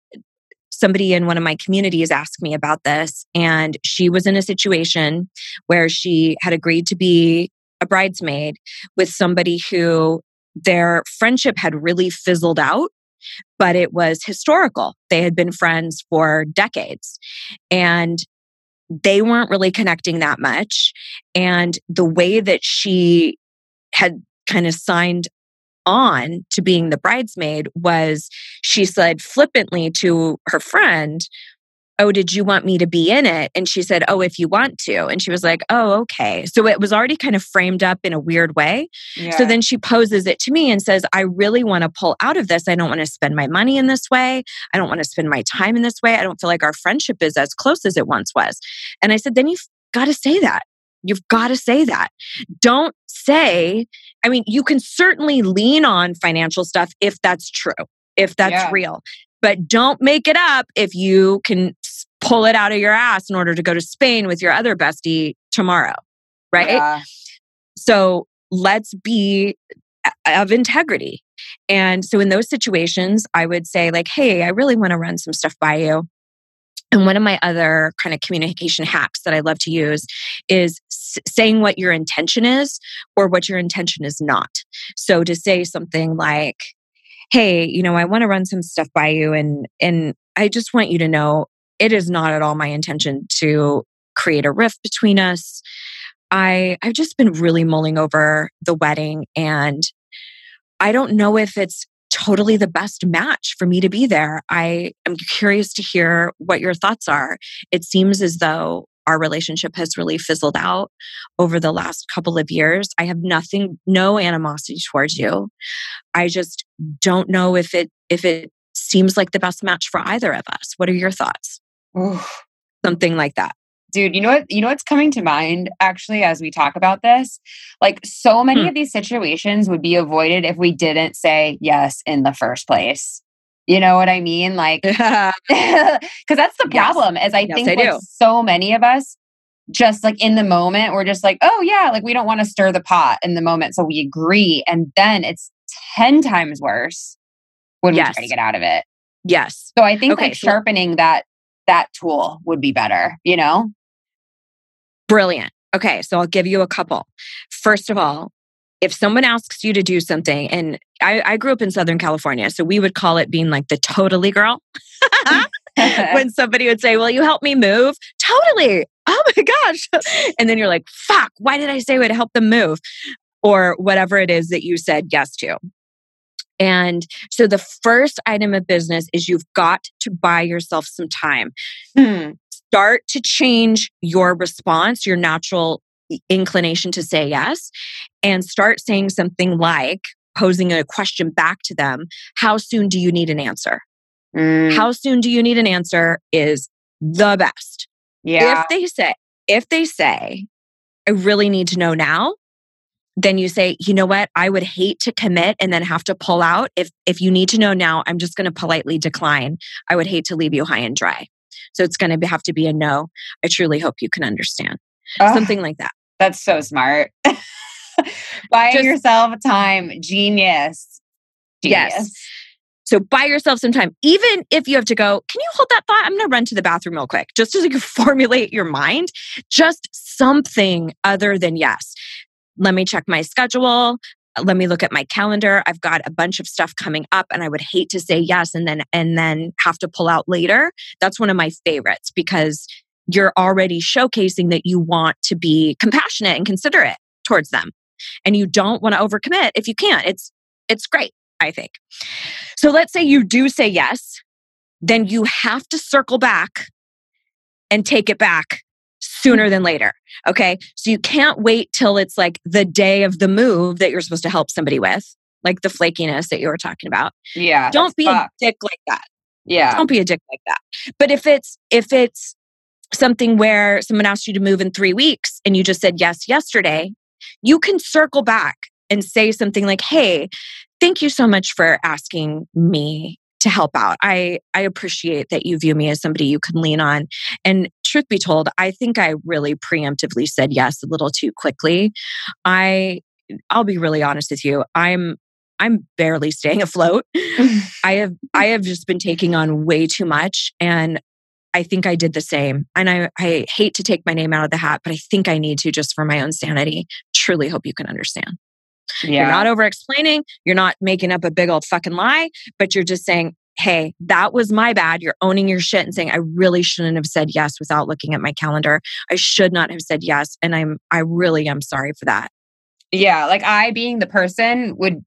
somebody in one of my communities ask me about this and she was in a situation where she had agreed to be a bridesmaid with somebody who their friendship had really fizzled out but it was historical. They had been friends for decades. And they weren't really connecting that much. And the way that she had kind of signed on to being the bridesmaid was she said flippantly to her friend, Oh, did you want me to be in it? And she said, Oh, if you want to. And she was like, Oh, okay. So it was already kind of framed up in a weird way. Yeah. So then she poses it to me and says, I really want to pull out of this. I don't want to spend my money in this way. I don't want to spend my time in this way. I don't feel like our friendship is as close as it once was. And I said, Then you've got to say that. You've got to say that. Don't say, I mean, you can certainly lean on financial stuff if that's true, if that's Yeah. real, but don't make it up if you can pull it out of your ass in order to go to Spain with your other bestie tomorrow. Right. Yeah. So let's be uh, of integrity. And so in those situations, I would say, like, hey, I really want to run some stuff by you. And one of my other kind of communication hacks that I love to use is s- saying what your intention is or what your intention is not. So to say something like, hey, you know, I want to run some stuff by you and and I just want you to know it is not at all my intention to create a rift between us. I I've just been really mulling over the wedding and I don't know if it's totally the best match for me to be there. I am curious to hear what your thoughts are. It seems as though our relationship has really fizzled out over the last couple of years. I have nothing no animosity towards you. I just don't know if it if it seems like the best match for either of us. What are your thoughts? Oof. Something like that. Dude, you know what? You know what's coming to mind actually as we talk about this? Like so many Hmm. of these situations would be avoided if we didn't say yes in the first place. You know what I mean? Like [LAUGHS] [LAUGHS] because that's the Yes. problem is I Yes, think I like so many of us just like in the moment we're just like oh yeah like we don't want to stir the pot in the moment so we agree and then it's 10 times worse when we try to get out of it yes. so i think Okay, like so- sharpening that that tool would be better you know Brilliant. Okay, so I'll give you a couple. First of all, if someone asks you to do something, and I, I grew up in Southern California, so we would call it being like the totally girl. [LAUGHS] when [LAUGHS] somebody would say, Will you help me move? Totally. Oh my gosh. [LAUGHS] And then you're like, Fuck, why did I say I would help them move? Or whatever it is that you said yes to. And so the first item of business is you've got to buy yourself some time Hmm. start to change your response, your natural inclination to say yes, and start saying something like posing a question back to them How soon do you need an answer? Mm, How soon do you need an answer is the best. yeah If they say, if they say, I really need to know now, then you say, you know what, I would hate to commit and then have to pull out. If if you need to know now, I'm just going to politely decline. I would hate to leave you high and dry. So it's going to have to be a no. I truly hope you can understand. Ugh, Something like that. that's so smart [LAUGHS] buying Just- yourself time genius Yes. So buy yourself some time, even if you have to go. Can you hold that thought? I'm going to run to the bathroom real quick, just so you can formulate your mind. Just something other than yes. Let me check my schedule. Uh, let me look at my calendar. I've got a bunch of stuff coming up, and I would hate to say yes and then and then have to pull out later. That's one of my favorites because you're already showcasing that you want to be compassionate and considerate towards them, and you don't want to overcommit if you can't. It's it's great. I think. So let's say you do say yes, then you have to circle back and take it back sooner than later. Okay. So you can't wait till it's like the day of the move that you're supposed to help somebody with, like the flakiness that you were talking about. yeah Don't be a dick like that. yeah Don't be a dick like that. But if it's, if it's, Something where someone asked you to move in three weeks and you just said yes yesterday, you can circle back and say something like, Hey, thank you so much for asking me to help out. I I appreciate that you view me as somebody you can lean on. And truth be told, I think I really preemptively said yes a little too quickly. I I'll be really honest with you. I'm I'm barely staying afloat. [LAUGHS] I have I have just been taking on way too much and I think I did the same. And I, I hate to take my name out of the hat, but I think I need to just for my own sanity. Truly hope you can understand. You're not over explaining. You're not making up a big old fucking lie, but you're just saying, hey, that was my bad. You're owning your shit and saying, I really shouldn't have said yes without looking at my calendar. I should not have said yes. And I'm, I really am sorry for that. yeah like i being the person would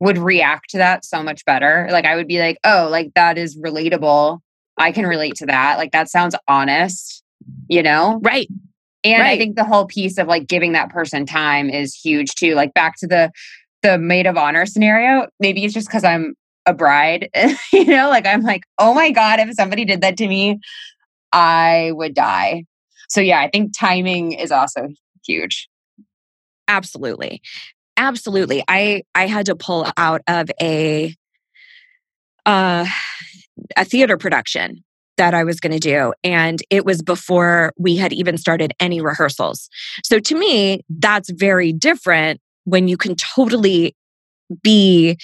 would react to that so much better. Like I would be like, oh, like that is relatable. I can relate to that. Like that sounds honest, you know? Right. And Right. I think the whole piece of like giving that person time is huge too. Like back to the the maid of honor scenario. Maybe it's just because I'm a bride, [LAUGHS] you know, like I'm like, oh my God, if somebody did that to me, I would die. So yeah, I think timing is also huge. absolutely absolutely i i had to pull out of a uh a theater production that i was going to do and it was before we had even started any rehearsals so to me that's very different when you can totally be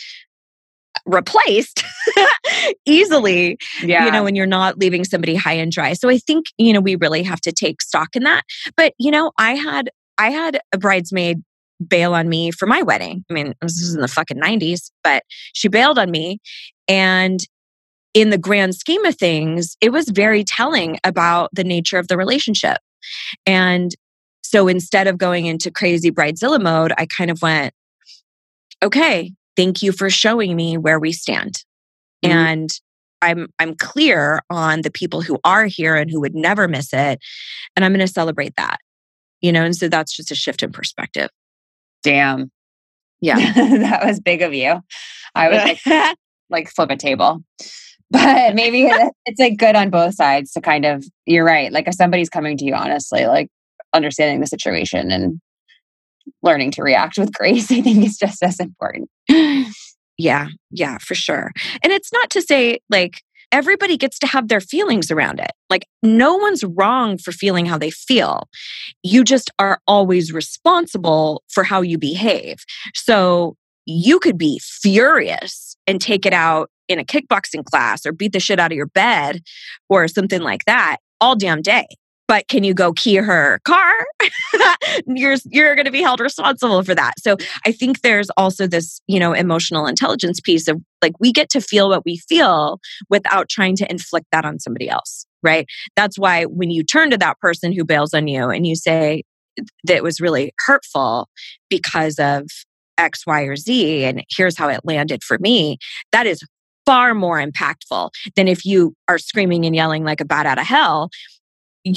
replaced [LAUGHS] easily Yeah. you know, when you're not leaving somebody high and dry. So I think, you know, we really have to take stock in that. But, you know, I had I had a bridesmaid bail on me for my wedding. I mean, this was in the fucking 90s, but she bailed on me and in the grand scheme of things, it was very telling about the nature of the relationship. And so instead of going into crazy bridezilla mode, I kind of went, okay, thank you for showing me where we stand. Mhm. And I'm I'm clear on the people who are here and who would never miss it. And I'm going to celebrate that. You know, and so that's just a shift in perspective. Damn. Yeah. [LAUGHS] [LAUGHS] that was big of you. I was like, [LAUGHS] like flip a table. But maybe it's like good on both sides to kind of, you're right. Like if somebody's coming to you honestly, like understanding the situation and learning to react with grace, [LAUGHS] I think is just as important. Yeah, yeah, for sure. And it's not to say like everybody gets to have their feelings around it. Like no one's wrong for feeling how they feel. You just are always responsible for how you behave. So you could be furious and take it out in a kickboxing class or beat the shit out of your bed or something like that all damn day. But can you go key her car? [LAUGHS] you're you're going to be held responsible for that. So I think there's also this, you know, emotional intelligence piece of like we get to feel what we feel without trying to inflict that on somebody else, right? That's why when you turn to that person who bails on you and you say that was really hurtful because of X, Y, or Z, and here's how it landed for me, that is far more impactful than if you are screaming and yelling like a bat out of hell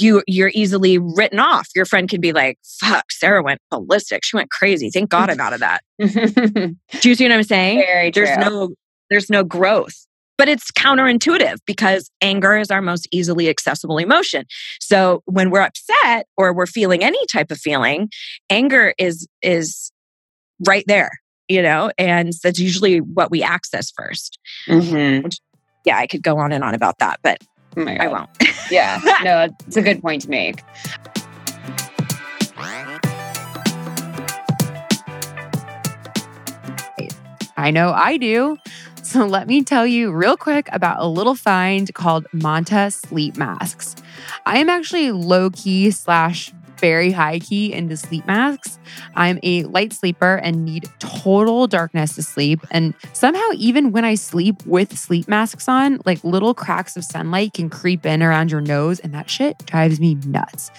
you you're easily written off. Your friend could be like, "Fuck, Sarah went ballistic. She went crazy. Thank God I'm out of that." [LAUGHS] Do you see what I'm saying? true. There's no there's no growth. But it's counterintuitive because anger is our most easily accessible emotion. So when we're upset or we're feeling any type of feeling, anger is is right there, you know, and that's usually what we access first. Mhm. Yeah, I could go on and on about that, but Oh my I won't. [LAUGHS] Yeah. No, it's a good point to make. I know I do. So let me tell you real quick about a little find called Manta sleep masks. I am actually low key slash very high key into sleep masks. I'm a light sleeper and need total darkness to sleep. And somehow, even when I sleep with sleep masks on, like little cracks of sunlight can creep in around your nose, and that shit drives me nuts.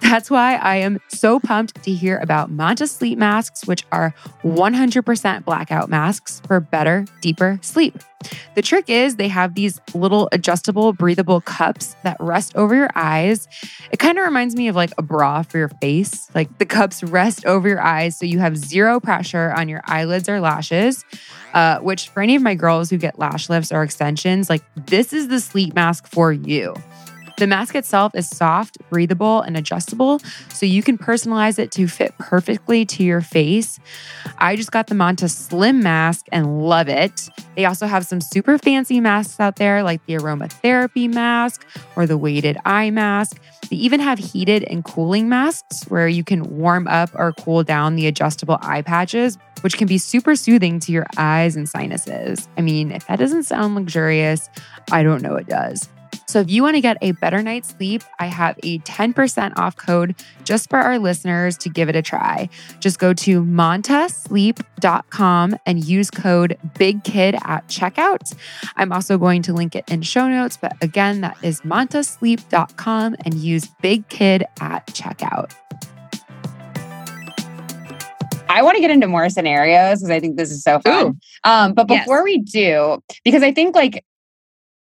That's why I am so pumped to hear about Manta sleep masks, which are 100% blackout masks for better, deeper sleep. The trick is they have these little adjustable, breathable cups that rest over your eyes. It kind of reminds me of like a bra for your face. Like the cups rest over your eyes so you have zero pressure on your eyelids or lashes. Uh, which for any of my girls who get lash lifts or extensions, like this is the sleep mask for you. The mask itself is soft, breathable, and adjustable, so you can personalize it to fit perfectly to your face. I just got the Manta Slim mask and love it. They also have some super fancy masks out there, like the aromatherapy mask or the weighted eye mask. They even have heated and cooling masks where you can warm up or cool down the adjustable eye patches, which can be super soothing to your eyes and sinuses. I mean, if that doesn't sound luxurious, I don't know what does. So if you want to get a better night's sleep, I have a 10% off code just for our listeners to give it a try. Just go to mantasleep.com and use code BIGKID at checkout. I'm also going to link it in show notes, but again, that is mantasleep.com and use BIGKID at checkout. I want to get into more scenarios because I think this is so fun. Um, but before yes. we do, because I think like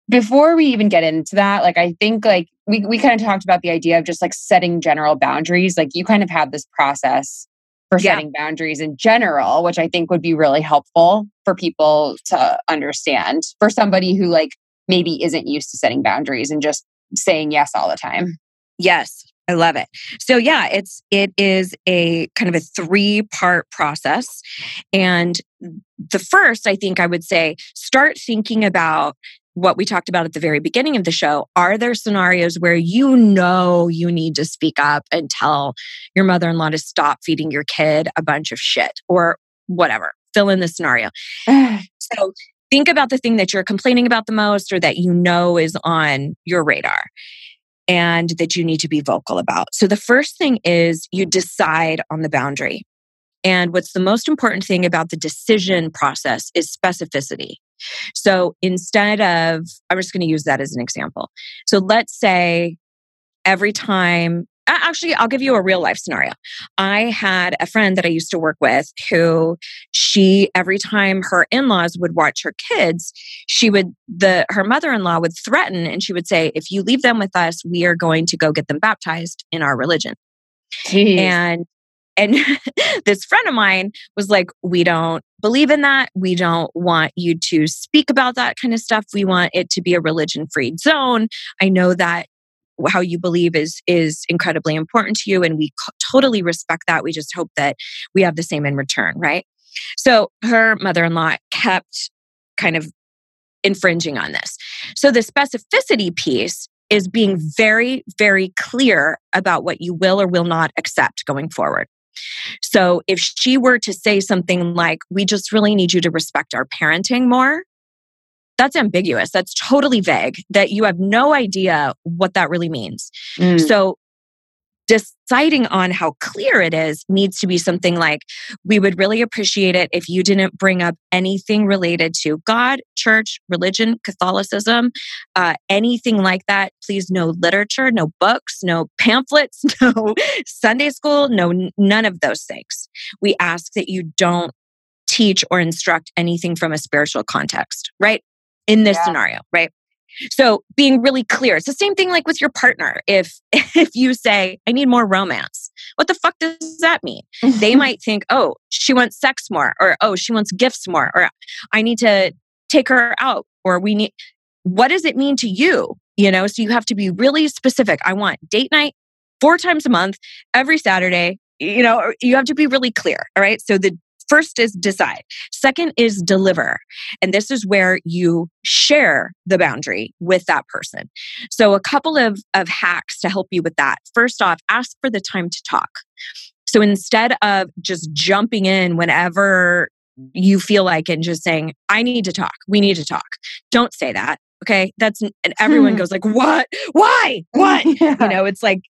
before we even get into that, like I think like we we kind of talked about the idea of just like setting general boundaries. Like you kind of have this process for yeah. setting boundaries in general, which I think would be really helpful for people to understand for somebody who like maybe isn't used to setting boundaries and just saying yes all the time. Yes, I love it. So yeah, it's it is a kind of a three-part process. And the first, I think I would say start thinking about what we talked about at the very beginning of the show. Are there scenarios where you know you need to speak up and tell your mother-in-law to stop feeding your kid a bunch of shit or whatever? Fill in the scenario. [SIGHS] so think about the thing that you're complaining about the most or that you know is on your radar and that you need to be vocal about. So the first thing is you decide on the boundary. And what's the most important thing about the decision process is specificity. So instead of, I'm just going to use that as an example. So let's say every time actually i'll give you a real life scenario i had a friend that i used to work with who she every time her in-laws would watch her kids she would the her mother-in-law would threaten and she would say if you leave them with us we are going to go get them baptized in our religion Jeez. and and [LAUGHS] this friend of mine was like, We don't believe in that. We don't want you to speak about that kind of stuff. We want it to be a religion free zone. I know that how you believe is is incredibly important to you and we totally respect that we just hope that we have the same in return right so her mother-in-law kept kind of infringing on this so the specificity piece is being very very clear about what you will or will not accept going forward so if she were to say something like we just really need you to respect our parenting more that's ambiguous. That's totally vague, that you have no idea what that really means. Mm. So, deciding on how clear it is needs to be something like we would really appreciate it if you didn't bring up anything related to God, church, religion, Catholicism, uh, anything like that. Please, no literature, no books, no pamphlets, [LAUGHS] no Sunday school, no, none of those things. We ask that you don't teach or instruct anything from a spiritual context, right? in this yeah. scenario, right? So being really clear. It's the same thing like with your partner. If [LAUGHS] if you say, I need more romance, what the fuck does that mean? they [LAUGHS] might think, oh, she wants sex more, or oh, she wants gifts more, or I need to take her out, or we need what does it mean to you? You know, so you have to be really specific. I want date night four times a month, every Saturday. You know, you have to be really clear. All right. So the First is decide. Second is deliver. And this is where you share the boundary with that person. So, a couple of, of hacks to help you with that. First off, ask for the time to talk. So, instead of just jumping in whenever you feel like and just saying, I need to talk, we need to talk, don't say that. Okay. That's, and everyone hmm. goes like, what? Why? What? [LAUGHS] yeah. You know, it's like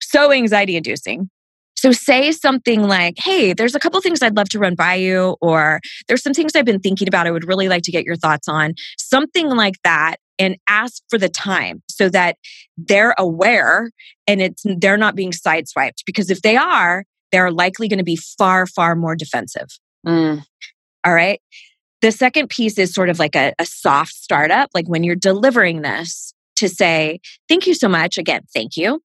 so anxiety inducing. So say something like, hey, there's a couple things I'd love to run by you, or there's some things I've been thinking about. I would really like to get your thoughts on. Something like that. And ask for the time so that they're aware and it's they're not being sideswiped. Because if they are, they're likely going to be far, far more defensive. Mm. All right. The second piece is sort of like a, a soft startup, like when you're delivering this to say, thank you so much. Again, thank you.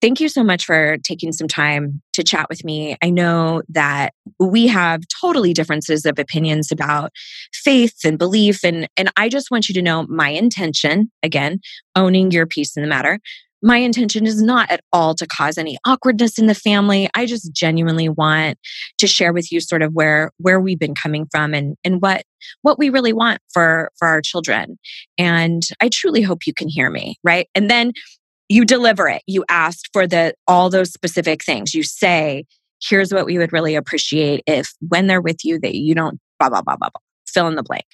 Thank you so much for taking some time to chat with me. I know that we have totally differences of opinions about faith and belief and and I just want you to know my intention, again, owning your piece in the matter. My intention is not at all to cause any awkwardness in the family. I just genuinely want to share with you sort of where where we've been coming from and and what what we really want for for our children. And I truly hope you can hear me, right? And then you deliver it. You asked for the all those specific things. You say, here's what we would really appreciate if when they're with you that you don't blah blah blah blah blah. Fill in the blank.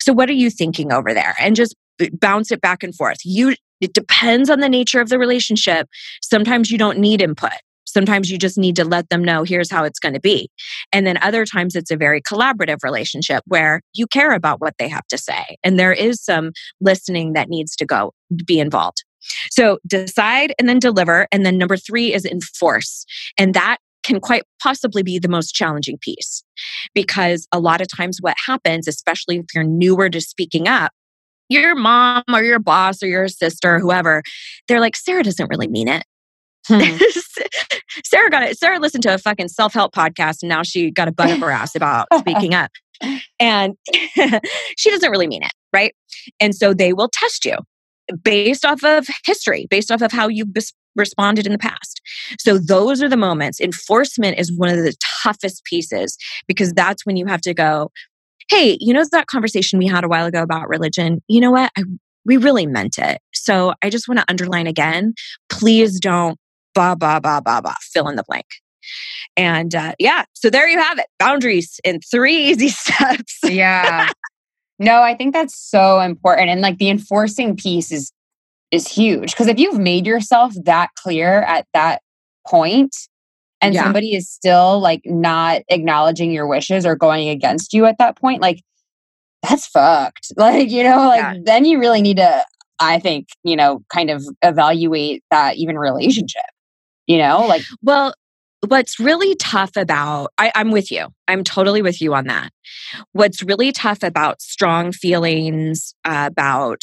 So what are you thinking over there? And just bounce it back and forth. You it depends on the nature of the relationship. Sometimes you don't need input. Sometimes you just need to let them know here's how it's going to be. And then other times it's a very collaborative relationship where you care about what they have to say. And there is some listening that needs to go be involved. So decide and then deliver. And then number three is enforce. And that can quite possibly be the most challenging piece because a lot of times what happens, especially if you're newer to speaking up, your mom or your boss or your sister, or whoever, they're like, Sarah doesn't really mean it. Hmm. [LAUGHS] Sarah got it. Sarah listened to a fucking self help podcast and now she got a butt up her ass about [LAUGHS] speaking up. And [LAUGHS] she doesn't really mean it. Right. And so they will test you based off of history, based off of how you've bis- responded in the past. So those are the moments. Enforcement is one of the toughest pieces because that's when you have to go, hey, you know that conversation we had a while ago about religion? You know what? I, we really meant it. So I just want to underline again, please don't blah, blah, blah, blah, blah, fill in the blank. And uh, yeah, so there you have it boundaries in three [LAUGHS] easy steps. yeah. No, I think that's so important. And like the enforcing piece is is huge because if you've made yourself that clear at that point and yeah. somebody is still like not acknowledging your wishes or going against you at that point, like that's fucked. [LAUGHS] Like, you know, like yeah. then you really need to, I think, you know, kind of evaluate that even relationship, you know, like, well, what's really tough about I, am with you. I'm totally with you on that. What's really tough about strong feelings uh, about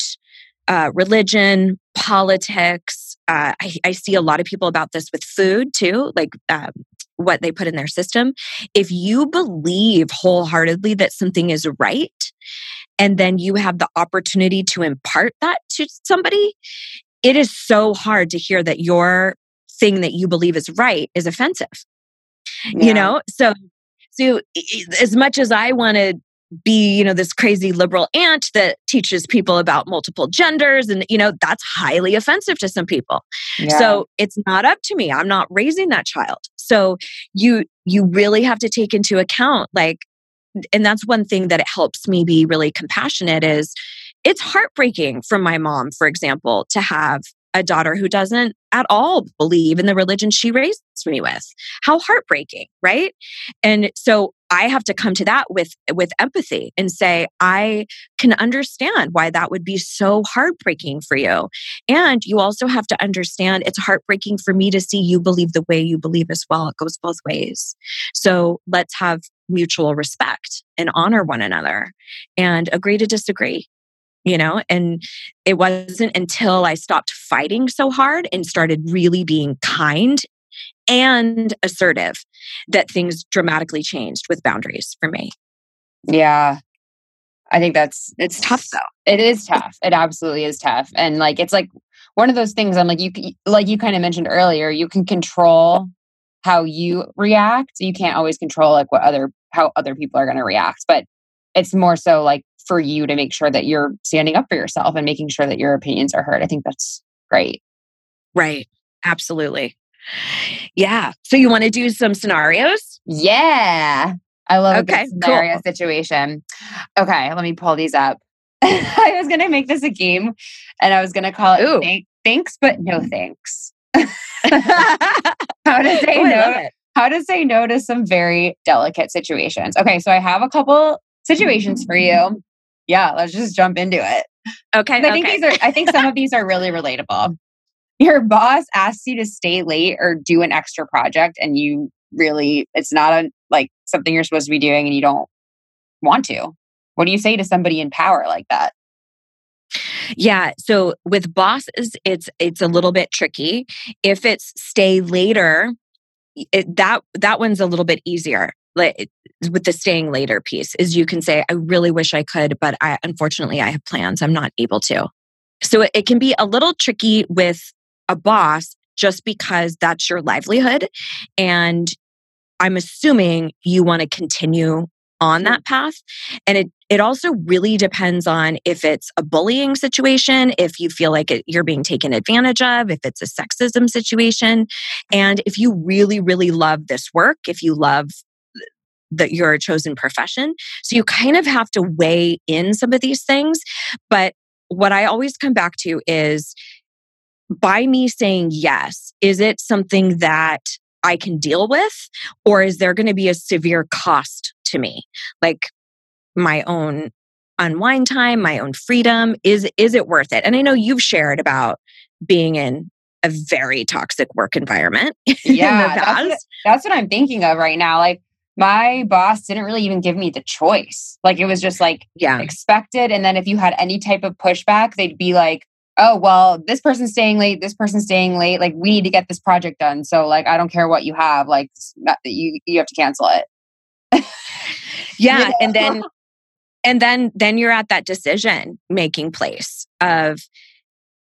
uh, religion politics uh, I, I, see a lot of people about this with food too like um, what they put in their system. If you believe wholeheartedly that something is right and then you have the opportunity to impart that to somebody it is so hard to hear that your thing that you believe is right is offensive. Yeah. You know? So so as much as I want to be, you know, this crazy liberal aunt that teaches people about multiple genders and you know, that's highly offensive to some people. Yeah. So it's not up to me. I'm not raising that child. So you you really have to take into account like and that's one thing that it helps me be really compassionate is it's heartbreaking for my mom for example to have a daughter who doesn't at all believe in the religion she raised me with. How heartbreaking, right? And so I have to come to that with with empathy and say I can understand why that would be so heartbreaking for you. And you also have to understand it's heartbreaking for me to see you believe the way you believe as well. It goes both ways. So let's have mutual respect and honor one another and agree to disagree you know and it wasn't until i stopped fighting so hard and started really being kind and assertive that things dramatically changed with boundaries for me. Yeah. I think that's it's tough though. It is tough. It absolutely is tough. And like it's like one of those things i'm like you like you kind of mentioned earlier you can control how you react. You can't always control like what other how other people are going to react. But it's more so like for you to make sure that you're standing up for yourself and making sure that your opinions are heard. I think that's great. Right. Absolutely. Yeah. So you want to do some scenarios? Yeah. I love okay, a scenario cool. situation. Okay, let me pull these up. [LAUGHS] I was going to make this a game and I was going to call it thank, thanks, but no mm-hmm. thanks. [LAUGHS] [LAUGHS] how to say oh, no. How to say no to some very delicate situations. Okay, so I have a couple situations mm-hmm. for you yeah, let's just jump into it. Okay. I think okay. these are I think some of these are really relatable. Your boss asks you to stay late or do an extra project and you really it's not a like something you're supposed to be doing and you don't want to. What do you say to somebody in power like that? Yeah, so with bosses it's it's a little bit tricky. If it's stay later, it, that that one's a little bit easier like with the staying later piece is you can say i really wish i could but i unfortunately i have plans. I'm not able to. So it, it can be a little tricky with a boss just because that's your livelihood and i'm assuming you want to continue on that path and it it also really depends on if it's a bullying situation if you feel like it, you're being taken advantage of if it's a sexism situation and if you really really love this work if you love that you're a chosen profession. So you kind of have to weigh in some of these things. But what I always come back to is by me saying yes, is it something that I can deal with? Or is there going to be a severe cost to me? Like my own unwind time, my own freedom? Is is it worth it? And I know you've shared about being in a very toxic work environment. [LAUGHS] Yeah, that's what, that's what I'm thinking of right now. Like my boss didn't really even give me the choice. Like it was just like yeah. expected. And then if you had any type of pushback, they'd be like, oh, well, this person's staying late, this person's staying late. Like we need to get this project done. So like I don't care what you have, like you you have to cancel it. [LAUGHS] yeah. yeah. And then and then then you're at that decision making place of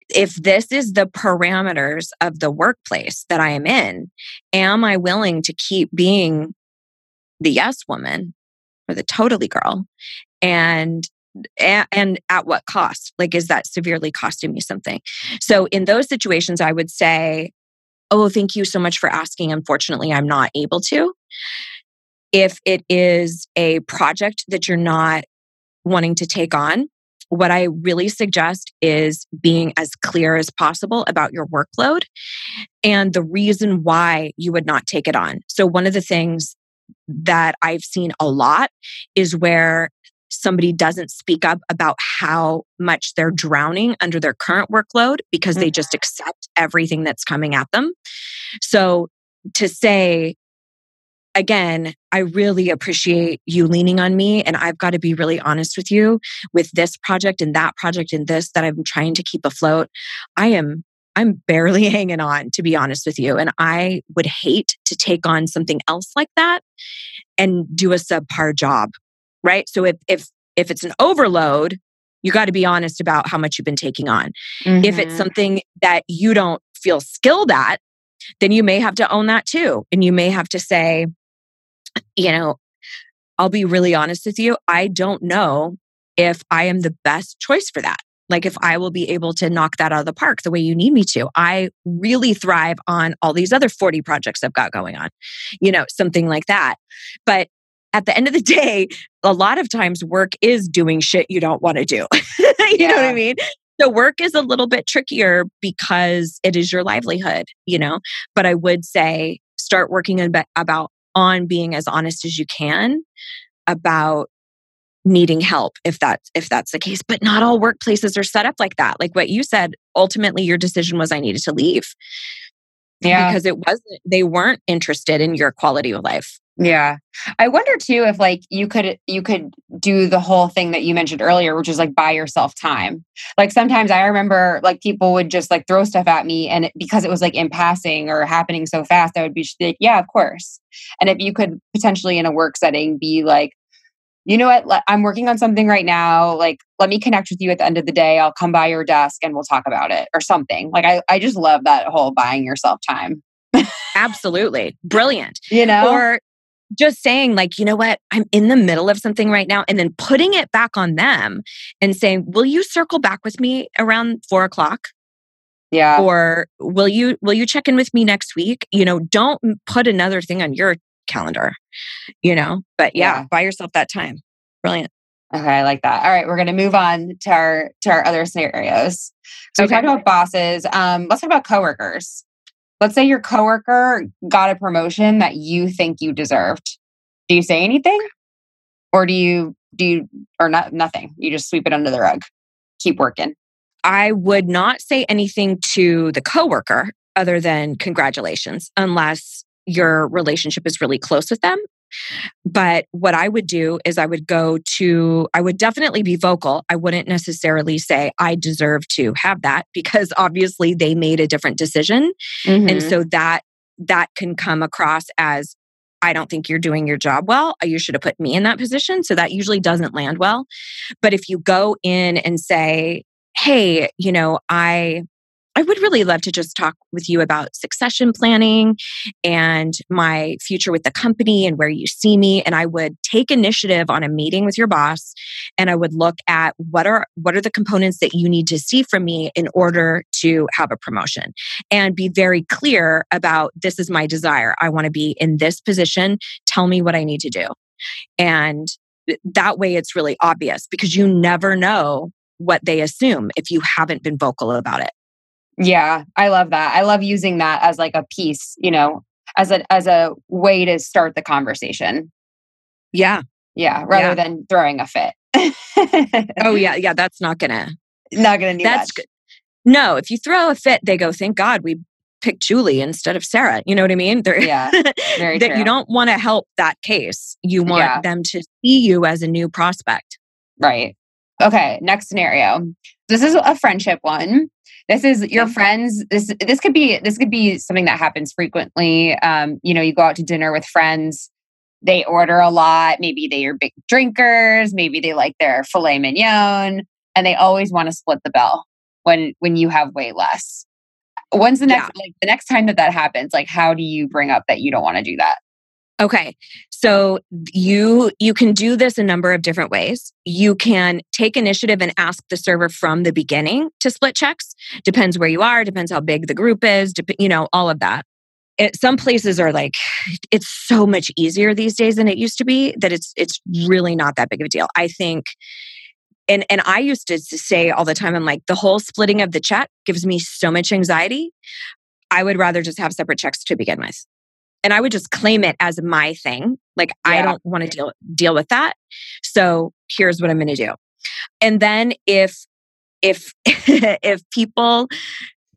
if this is the parameters of the workplace that I am in, am I willing to keep being the yes woman or the totally girl? And and at what cost? Like, is that severely costing me something? So, in those situations, I would say, Oh, thank you so much for asking. Unfortunately, I'm not able to. If it is a project that you're not wanting to take on, what I really suggest is being as clear as possible about your workload and the reason why you would not take it on. So, one of the things that I've seen a lot is where somebody doesn't speak up about how much they're drowning under their current workload because mm-hmm. they just mm-hmm. accept everything that's coming at them. So, to say, again, I really appreciate you leaning on me. And I've got to be really honest with you with this project and that project and this that I'm trying to keep afloat. I am. I'm barely [LAUGHS] hanging on, to be honest with you. And I would hate to take on something else like that and do a subpar job. Right. So if if if it's an overload, you got to be honest about how much you've been taking on. Mm-hmm. If it's mm-hmm. something that you don't feel skilled at, then you may have to own that too. And you may have to say, you know, I'll be really honest with you. I don't know if I am the best choice for that. Like if I will be able to knock that out of the park the way you need me to. I really thrive on all these other 40 projects I've got going on, you know, something like that. But at the end of the [LAUGHS] day, a lot of times work is doing shit you don't want to do. [LAUGHS] you yeah. know what I mean? So work is a little bit trickier because it is your livelihood, you know. But I would say start working about on being as honest as you can about needing help if that's if that's the case but not all workplaces are set up like that like what you said ultimately your decision was i needed to leave yeah because it wasn't they weren't interested in your quality of life yeah. I wonder too if like you could you could do the whole thing that you mentioned earlier which is like buy yourself time. Like sometimes I remember like people would just like throw stuff at me and it, because it was like in passing or happening so fast I would be like yeah, of course. And if you could potentially in a work setting be like you know what I'm working on something right now like let me connect with you at the end of the day. I'll come by your desk and we'll talk about it or something. Like I I just love that whole buying yourself time. Absolutely. Brilliant. [LAUGHS] You know? Or just saying like you know what i'm in the middle of something right now and then putting it back on them and saying will you circle back with me around four o'clock yeah or will you will you check in with me next week you know don't put another thing on your calendar you know but yeah, yeah. buy yourself that time brilliant okay i like that all right we're going to move on to our to our other scenarios so okay. we talked about bosses um let's talk about coworkers let's say your coworker got a promotion that you think you deserved. Do you say anything? Or do you do you or not nothing? You just sweep it under the rug. Keep working. I would not say anything to the coworker other than congratulations unless your relationship is really close with them but what I would do is I would go to, I would definitely be vocal. I wouldn't necessarily say, I deserve to have that because obviously they made a different decision. Mm-hmm. And so that, that can come across as, I don't think you're doing your job well. You should have put me in that position. So that usually doesn't land well. But if you go in and say, Hey, you know, I, I would really love to just talk with you about succession planning and my future with the company and where you see me. And I would take initiative on a meeting with your boss and I would look at what are what are the components that you need to see from me in order to have a promotion and be very clear about this is my desire. I want to be in this position. Tell me what I need to do. And that way it's really obvious because you never know what they assume if you haven't been vocal about it. Yeah, I love that. I love using that as like a piece, you know, as a as a way to start the conversation. Yeah. Yeah, rather yeah. than throwing a fit. oh [LAUGHS] yeah, yeah, that's not gonna not gonna do that's good. No, if you throw a fit, they go, thank God we picked Julie instead of Sarah. You know what I mean? They're, Yeah, [LAUGHS] very that true. you don't want to help that case. You want Yeah. them to see you as a new prospect. Right. Okay. Next scenario. This is a friendship one. This is your friends. This this could be this could be something that happens frequently. Um, you know, you go out to dinner with friends. They order a lot. Maybe they are big drinkers. Maybe they like their filet mignon, and they always want to split the bill when when you have way less. When's the next like the next time that that happens? Like, how do you bring up that you don't want to do that? Okay. So you you can do this a number of different ways. You can take initiative and ask the server from the beginning to split checks. Depends where you are, depends how big the group is, dep- you know, all of that. It, some places are like it's so much easier these days than it used to be that it's it's really not that big of a deal. I think and and I used to say all the time I'm like the whole splitting of the check gives me so much anxiety. I would rather just have separate checks to begin with and I would just claim it as my thing. Like I don't want to deal deal with that. So here's what I'm going to do. And then if if [LAUGHS] if people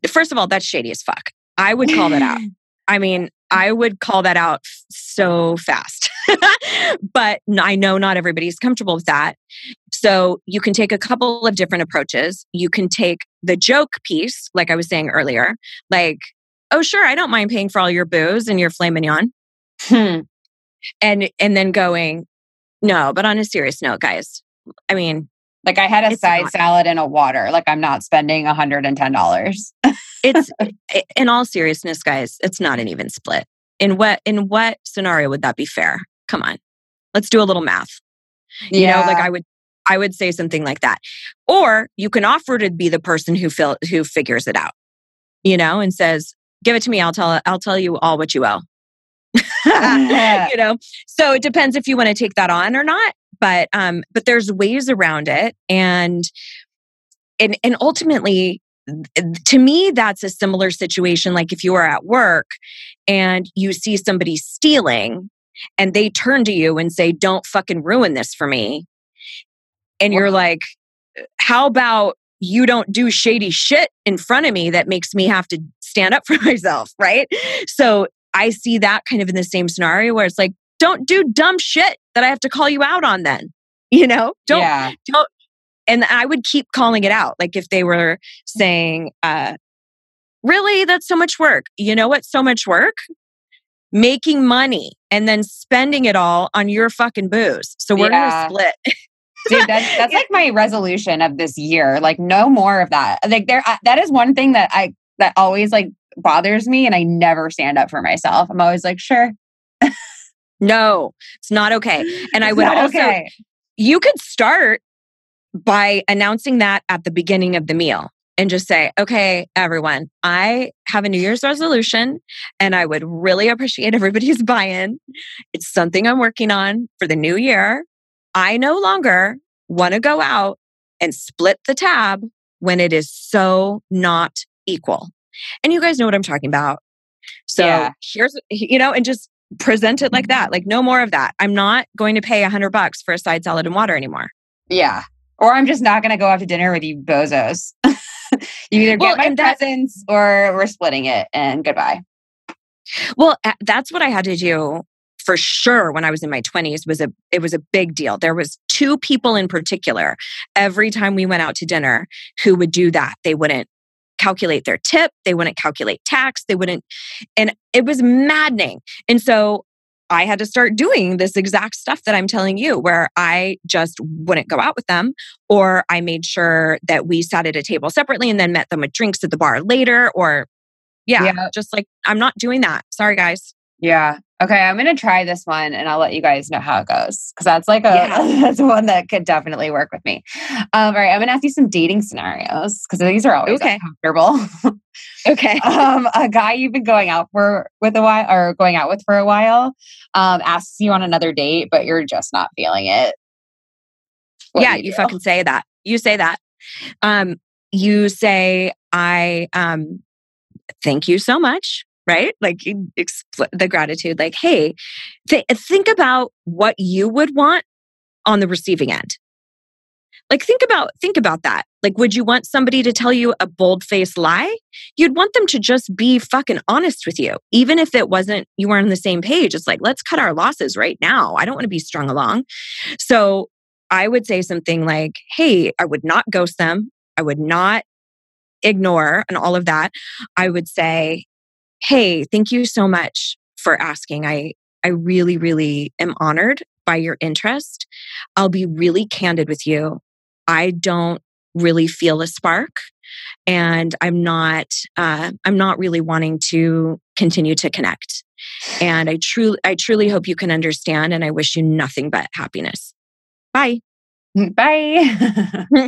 first of all that's shady as fuck. I would call that out. [LAUGHS] I mean, I would call that out so fast. [LAUGHS] but I know not everybody's comfortable with that. So you can take a couple of different approaches. You can take the joke piece, like I was saying earlier, like, oh, sure, I don't mind paying for all your booze and your filet mignon. Hmm. And and then going, no, but on a serious note, guys, I mean, Like I had a side not. salad and a water. Like I'm not spending $110. [LAUGHS] it's in all seriousness, guys, it's not an even split. In what in what scenario would that be fair? Come on. Let's do a little math. You know, like I would I would say something like that. Or you can offer to be the person who fil- who figures it out. You know, and says, "Give it to me. I'll tell I'll tell you all what you owe." [LAUGHS] you know. So it depends if you want to take that on or not, but um but there's ways around it and and and ultimately to me that's a similar situation like if you are at work and you see somebody stealing and they turn to you and say don't fucking ruin this for me and you're like how about you don't do shady shit in front of me that makes me have to stand up [LAUGHS] for myself right so i see that kind of in the same scenario where it's like don't do dumb shit that i have to call you out on then [LAUGHS] you know don't yeah. and I would keep calling it out. Like if they were saying, uh, really, that's so much work. You know what's so much work? Making money and then spending it all on your fucking booze. So we're Yeah. gonna split. Dude, that's [LAUGHS] that's like my resolution of this year. Like no more of that. Like there I- that is one thing that I that always like bothers me and I never stand up for myself. I'm always like, sure. No, it's not okay. And I would also okay. you could start by announcing that at the beginning of the meal and just say, okay, everyone, I have a New Year's resolution and I would really appreciate everybody's [LAUGHS] buy in. It's something I'm working on for the new year. I no longer want to go out and split the tab when it is so not equal. And you guys know what I'm talking about. So Yeah. here's, you know, and just present it like that. Like, no more of that. I'm not going to pay a hundred bucks for a side salad and water anymore. Yeah. Or I'm just not gonna go out to dinner with you bozos. [LAUGHS] you either Well, get my presents or we're splitting it and goodbye. Well, that's what I had to do for sure when I was in my 20s was a it was a big deal. There was two people in particular every time we went out to dinner who would do that. They wouldn't calculate their tip, they wouldn't calculate tax, they wouldn't and it was maddening. And so I had to start doing this exact stuff that I'm telling you, where I just wouldn't go out with them, or I made sure that we sat at a table separately and then met them with drinks at the bar later, or yeah, Yeah. just like I'm not doing that. Sorry, guys. Yeah. Okay, I'm gonna try this one and I'll let you guys know how it goes. Cause that's like a Yeah. [LAUGHS] that's one that could definitely work with me. Um, all right, I'm gonna ask you some dating scenarios because these are always Okay. uncomfortable. Okay. [LAUGHS] um, a guy you've been going out for with a while or going out with for a while um, asks you on another date, but you're just not feeling it. What yeah, you do? fucking say that. You say that. Um, you say, I um thank you so much. Right? Like expl- the gratitude, like, hey, th- think about what you would want on the receiving end. Like think about think about that. Like, would you want somebody to tell you a bold faced lie? You'd want them to just be fucking honest with you. Even if it wasn't, you weren't on the same page. It's like, let's cut our losses right now. I don't want to be strung along. So I would say something like, hey, I would not ghost them. I would not ignore and all of that. I would say, hey, thank you so much for asking. I, I really, really am honored by your interest. I'll be really candid with you. I don't really feel a spark and i'm not uh, i'm not really wanting to continue to connect and i truly i truly hope you can understand and i wish you nothing but happiness bye Mm, bye [LAUGHS]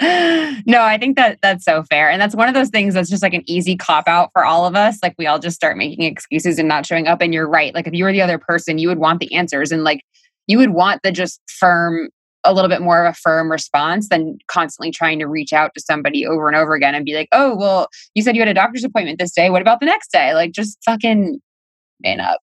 bye [LAUGHS] [LAUGHS] no i think that that's so fair and that's one of those things that's just like an easy cop out for all of us like we all just start making excuses and not showing up and you're right like if you were the other person you would want the answers and like you would want the just firm a little bit more of a firm response than constantly trying to reach out to somebody over and over again and be like, oh, well, you said you had a doctor's appointment this day. What about the next day? Like, just fucking man up.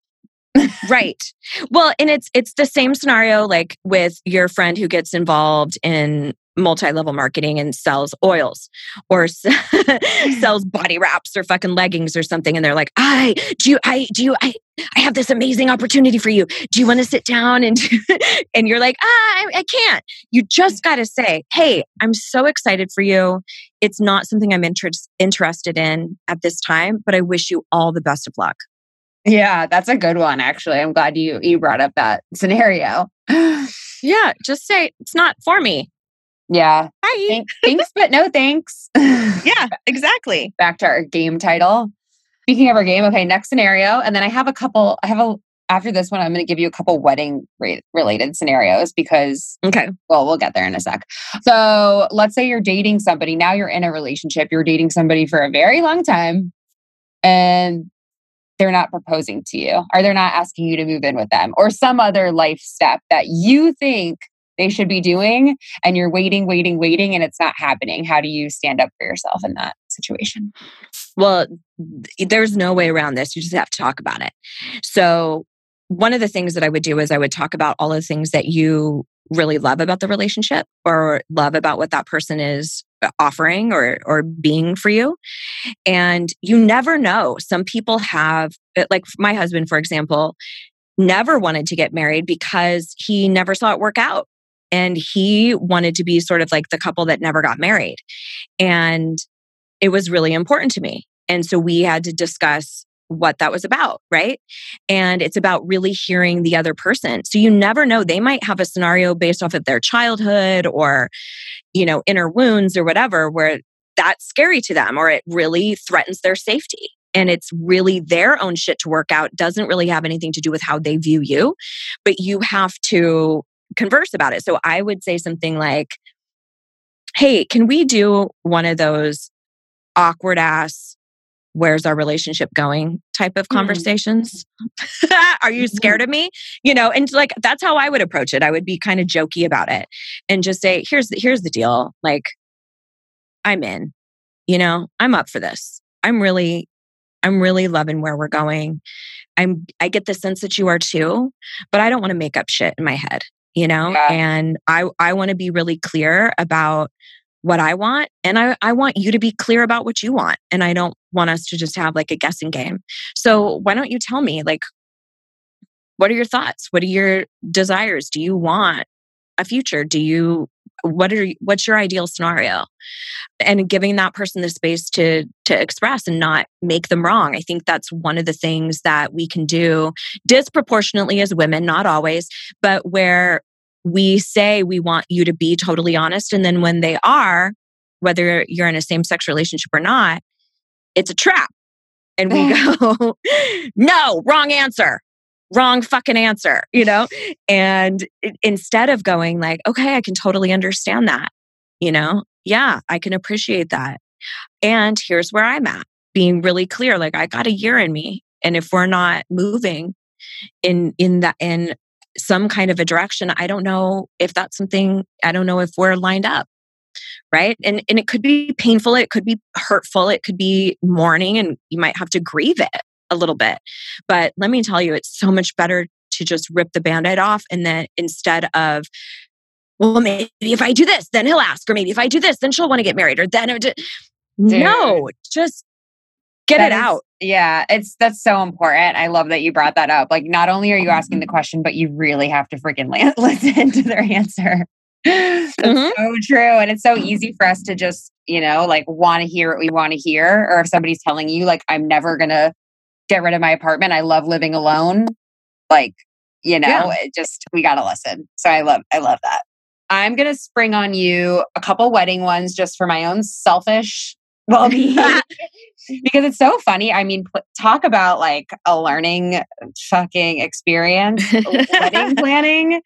Right. Well, and it's it's the same scenario like with your friend who gets involved in multi-level marketing and sells oils or [LAUGHS] sells body wraps or fucking leggings or something and they're like i do you i do you i i have this amazing opportunity for you. Do you want to sit down and [LAUGHS] and you're like ah I, I can't. You just got to say hey i'm so excited for you. It's not something i'm inter- interested in at this time but i wish you all the best of luck yeah that's a good one actually i'm glad you you brought up that scenario [SIGHS] yeah just say it's not for me yeah. Hi. Thank, thanks, but no thanks. [LAUGHS] yeah, exactly. Back to our game title. Speaking of our game, okay, next scenario. And then I have a couple, I have a, after this one, I'm going to give you a couple wedding related scenarios because, okay, well, we'll get there in a sec. So let's say you're dating somebody. Now you're in a relationship, you're dating somebody for a very long time and they're not proposing to you or they're not asking you to move in with them or some other life step that you think they should be doing and you're waiting waiting waiting and it's not happening. How do you stand up for yourself in that situation? Well there's no way around this. You just have to talk about it. So one of the things that i would do is i would talk about all the things that you really love about the relationship or love about what that person is uh, offering or or being for you and you never know some people have uh, like my husband for example never wanted to get married because he never saw it work out and he wanted to be sort of like the couple that never got married. And it was really important to me. And so we had to discuss what that was about, right? And it's about really hearing the other person. So you never know, they might have a scenario based off of their childhood or, you know, inner wounds or whatever, where that's scary to them or it really threatens their safety. And it's really their own shit to work out, doesn't really have anything to do with how they view you. But you have to converse about it. So I would say something like, Hey, can we do one of those awkward ass, where's our relationship going type of hmm. conversations? Mm. [LAUGHS] Are you scared of me? You know, and like that's how I would approach it. I would be kind of jokey about it and just say, here's the, here's the deal. Like, I'm in, you know, I'm up for this. I'm really, I'm really loving where we're going. I'm I get the sense that you are too, but I don't want to make up shit in my head you know yeah. and i i want to be really clear about what i want and i i want you to be clear about what you want and i don't want us to just have like a guessing game. So why don't you tell me like what are your thoughts? What are your desires? Do you want a future? Do you what are what's your ideal scenario? And giving that person the space to to express and not make them wrong. I think that's one of the things that we can do disproportionately as women not always but where we say we want you to be totally honest and then when they are whether you're in a same sex relationship or not it's a trap and we [LAUGHS] go [LAUGHS] no wrong answer wrong fucking answer, you know? And instead of going like, okay, I can totally understand that, you know? Yeah, I can appreciate that. And here's where I'm at, being really clear like I got a year in me and if we're not moving in in that in some kind of a direction, I don't know if that's something I don't know if we're lined up right and and it could be painful it could be hurtful it could be mourning and you might have to grieve it a little bit. But let me tell you, it's so much better to just rip the band aid off. And then instead of well, maybe if I do this, then he'll ask, or maybe if I do this, then she'll want to get married, or then it would- no, just get That it is- out. Yeah, it's that's so important. I love that you brought that up. Like, not only are you asking the question, but you really have to freaking la- [LAUGHS] listen to their answer. That's Mhm. so true. And it's so easy for us to just, you know, like want to hear what we want to hear. Or if somebody's telling you, like, I'm never going to get rid of my apartment, I love living alone. Like, you know, Yeah. it just, we got to listen. So I love, I love that. I'm going to spring on you a couple wedding ones just for my own selfish well [LAUGHS] [LAUGHS] because it's so funny. I mean, pl- talk about like a learning fucking experience. [LAUGHS] Wedding planning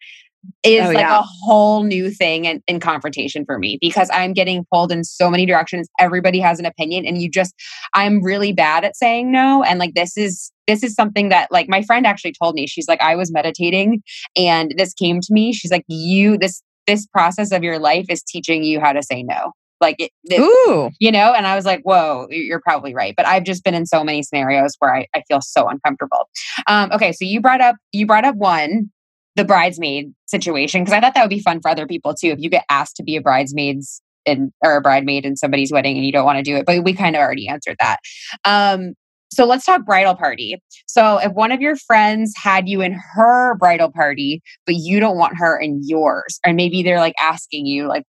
is Oh, like yeah. a whole new thing in, in confrontation for me because I'm getting pulled in so many directions. Everybody has an opinion, and you just, I'm really bad at saying no. And like, this is, this is something that like my friend actually told me. She's like, I was meditating and this came to me. She's like, you, this, this process of your life is teaching you how to say no. Like it, it- Ooh. you know and i was like whoa you're probably right but i've just been in so many scenarios where i, I feel so uncomfortable. Um, okay so you brought up you brought up one the bridesmaid situation because i thought that would be fun for other people too if you get asked to be a bridesmaid's in or a bridemaid in somebody's wedding and you don't want to do it but we kind of already answered that. Um, so let's talk bridal party. So if one of your friends had you in her bridal party but you don't want her in yours or maybe they're like asking you like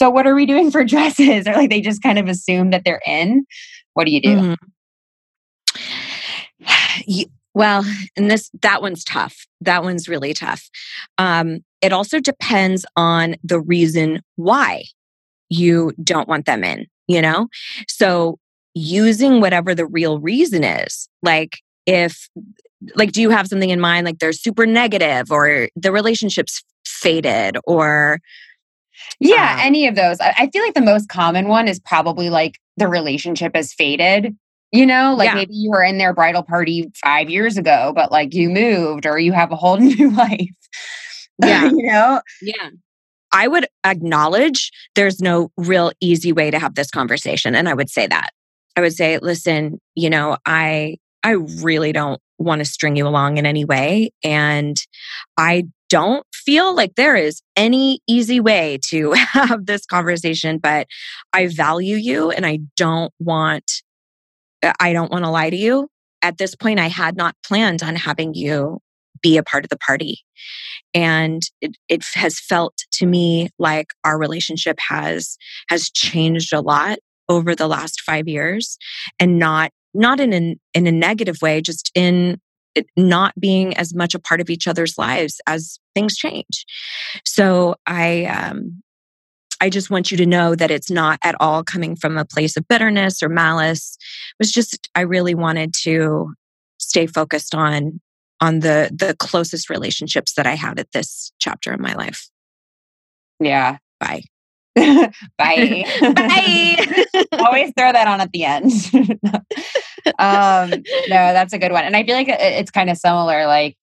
so what are we doing for [LAUGHS] dresses or like they just kind of assume that they're in what do you do Mhm. [SIGHS] Ye- well, and this that one's tough. That one's really tough. Um, it also depends on the reason why you don't want them in. You know, so using whatever the real reason is, like if like do you have something in mind like they're super negative or the relationship's faded or yeah Um, any of those I, I feel like the most common one is probably like the relationship has faded you know like Yeah. maybe you were in their bridal party five years ago but like you moved or you have a whole [LAUGHS] new life Yeah. you know Yeah. I would acknowledge there's no real easy way to have this conversation. And I would say that. I would say, listen, you know, I I really don't want to string you along in any way. And I don't feel like there is any easy way to [LAUGHS] have this conversation, but I value you and I don't want uh, I don't want to lie to you. At this point, I had not planned on having you be a part of the party and it, it has felt to me like our relationship has has changed a lot over the last five years and not not in a, in a negative way just in not being as much a part of each other's lives as things change so i um i just want you to know that it's not at all coming from a place of bitterness or malice it was just i really wanted to stay focused on on the the closest relationships that I had at this chapter in my life. yeah Bye. [LAUGHS] bye Bye. [LAUGHS] always throw that on at the end [LAUGHS] um no that's a good one and i feel like it's kind of similar like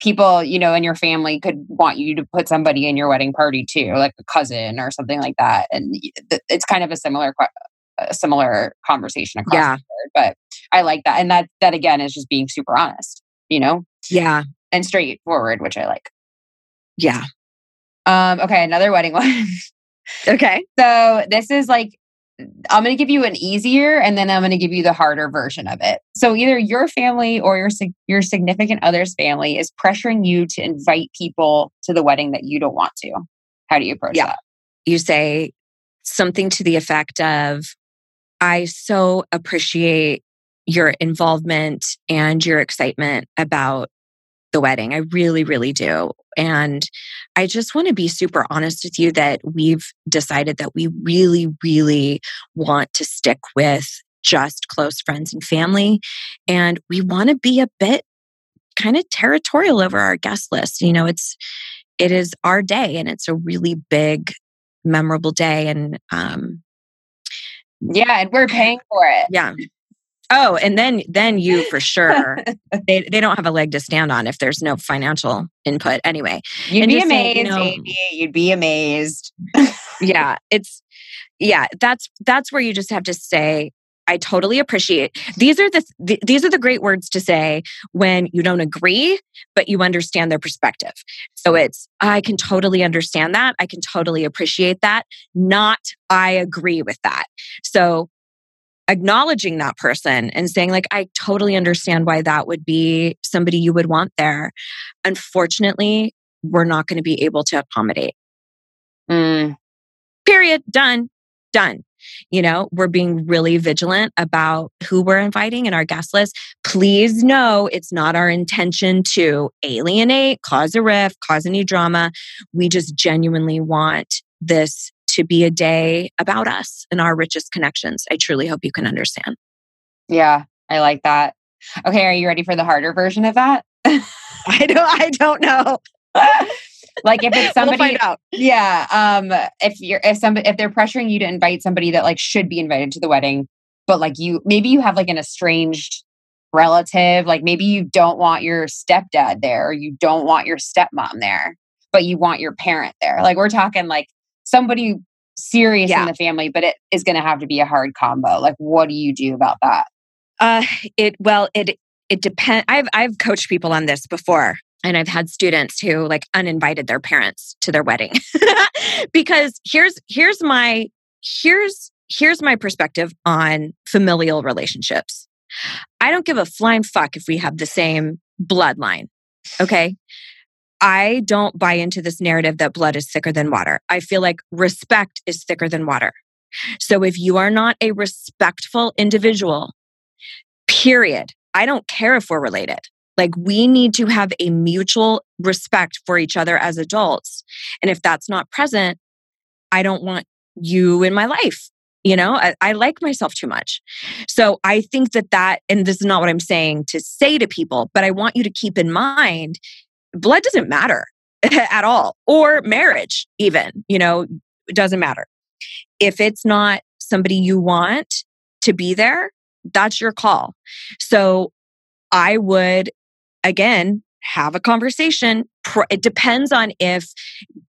people you know in your family could want you to put somebody in your wedding party too like a cousin or something like that and it's kind of a similar a similar conversation across Yeah. the board but i like that and that that again is just being super honest you know yeah. and straightforward which i like Yeah. um okay another wedding one Okay. So this is like I'm going to give you an easier and then I'm going to give you the harder version of it. So either your family or your your significant other's family is pressuring you to invite people to the wedding that you don't want to. How do you approach Yeah. that? You say something to the effect of I so appreciate your involvement and your excitement about the wedding. I really, really do. And I just want to be super honest with you that we've decided that we really, really want to stick with just close friends and family. And we want to be a bit kind of territorial over our guest list. You know, it's, it is our day and it's a really big, memorable day. And, um, Yeah, and we're paying for it. yeah. Oh, and then then you for sure [LAUGHS] they they don't have a leg to stand on if there's no financial input anyway. You'd And be amazed, you know- Amy. You'd be amazed. Yeah, it's yeah, that's that's where you just have to say I totally appreciate. These are the, the these are the great words to say when you don't agree, but you understand their perspective. So it's I can totally understand that. I can totally appreciate that. Not I agree with that. So acknowledging that person and saying like I totally understand why that would be somebody you would want there. Unfortunately, we're not going to be able to accommodate. Mm. Period. Done. Done. You know, we're being really vigilant about who we're inviting in our guest list. Please know it's not our intention to alienate, cause a rift, cause any drama. We just genuinely want this to be a day about us and our richest connections. I truly hope you can understand. Yeah, I like that. Okay, are you ready for the harder version of that? [LAUGHS] I don't I don't know. [LAUGHS] like if it's [LAUGHS] somebody we'll yeah um if you're if somebody if they're pressuring you to invite somebody that like should be invited to the wedding but like you maybe you have like an estranged relative like maybe you don't want your stepdad there or you don't want your stepmom there but you want your parent there like we're talking like somebody serious Yeah. in the family but it is going to have to be a hard combo like what do you do about that Uh, it well, it it depends. I've I've coached people on this before, and I've had students who like uninvited their parents to their wedding [LAUGHS] because here's here's my here's here's my perspective on familial relationships. I don't give a flying fuck if we have the same bloodline. Okay. I don't buy into this narrative that blood is thicker than water. I feel like respect is thicker than water. So if you are not a respectful individual, period, I don't care if we're related. Like we need to have a mutual respect for each other as adults. And if that's not present, I don't want you in my life. You know, I, I like myself too much. So I think that that, and this is not what I'm saying to say to people, but I want you to keep in mind blood doesn't matter [LAUGHS] at all, or marriage, even, you know, it doesn't matter. If it's not somebody you want to be there, that's your call. So I would, again, have a conversation. It depends on if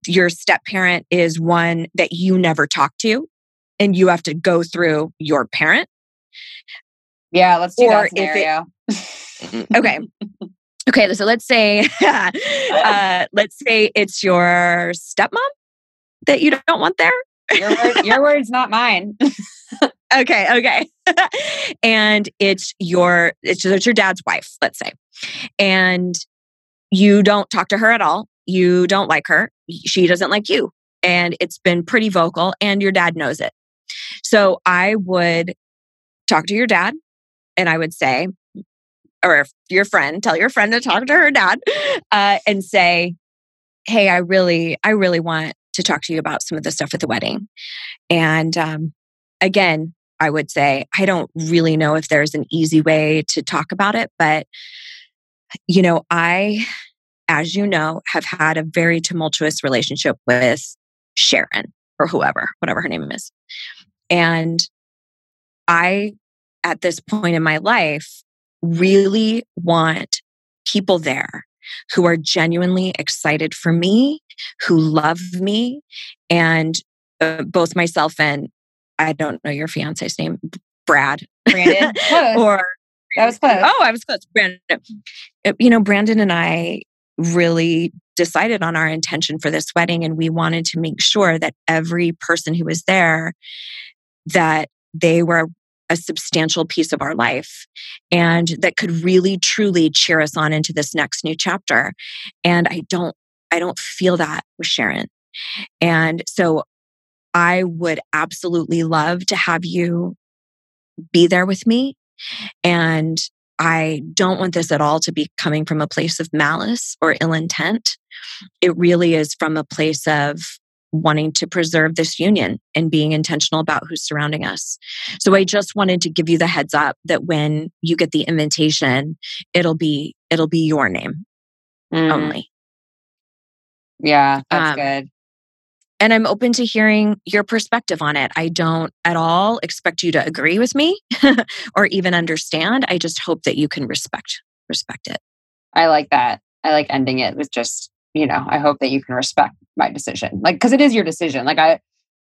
your step parent is one that you never talk to and you have to go through your parent. yeah let's do Or that if it- scenario Okay. [LAUGHS] Okay, so let's say [LAUGHS] uh, let's say it's your stepmom that you don't want there. your, word, your words not mine [LAUGHS] Okay, okay. [LAUGHS] and it's your it's, it's your dad's wife, let's say. And you don't talk to her at all. You don't like her. She doesn't like you. And it's been pretty vocal and your dad knows it. So I would talk to your dad and I would say or your friend, tell your friend to talk to her dad uh, and say, "Hey, I really I really want to talk to you about some of the stuff at the wedding." And um, again, I would say, I don't really know if there's an easy way to talk about it, but you know, I, as you know, have had a very tumultuous relationship with Sharon or whoever, whatever her name is. And I, at this point in my life, really want people there who are genuinely excited for me, who love me, and uh, both myself and I don't know your fiance's name, Brad. Brandon? [LAUGHS] Or That was close. Oh, I was close. Brandon. Uh, You know, Brandon and I really decided on our intention for this wedding and we wanted to make sure that every person who was there that they were a substantial piece of our life and that could really truly cheer us on into this next new chapter. And i don't i don't feel that with sharon. And so i would absolutely love to have you be there with me. And I don't want this at all to be coming from a place of malice or ill intent. It really is from a place of wanting to preserve this union and being intentional about who's surrounding us. So I just wanted to give you the heads up that when you get the invitation, it'll be it'll be your name Mm, only. yeah, that's Um, good. And I'm open to hearing your perspective on it. I don't at all expect you to agree with me [LAUGHS] or even understand. I just hope that you can respect respect it. I like that. I like ending it with just, you know, I hope that you can respect my decision. Like, cause it is your decision. Like, I,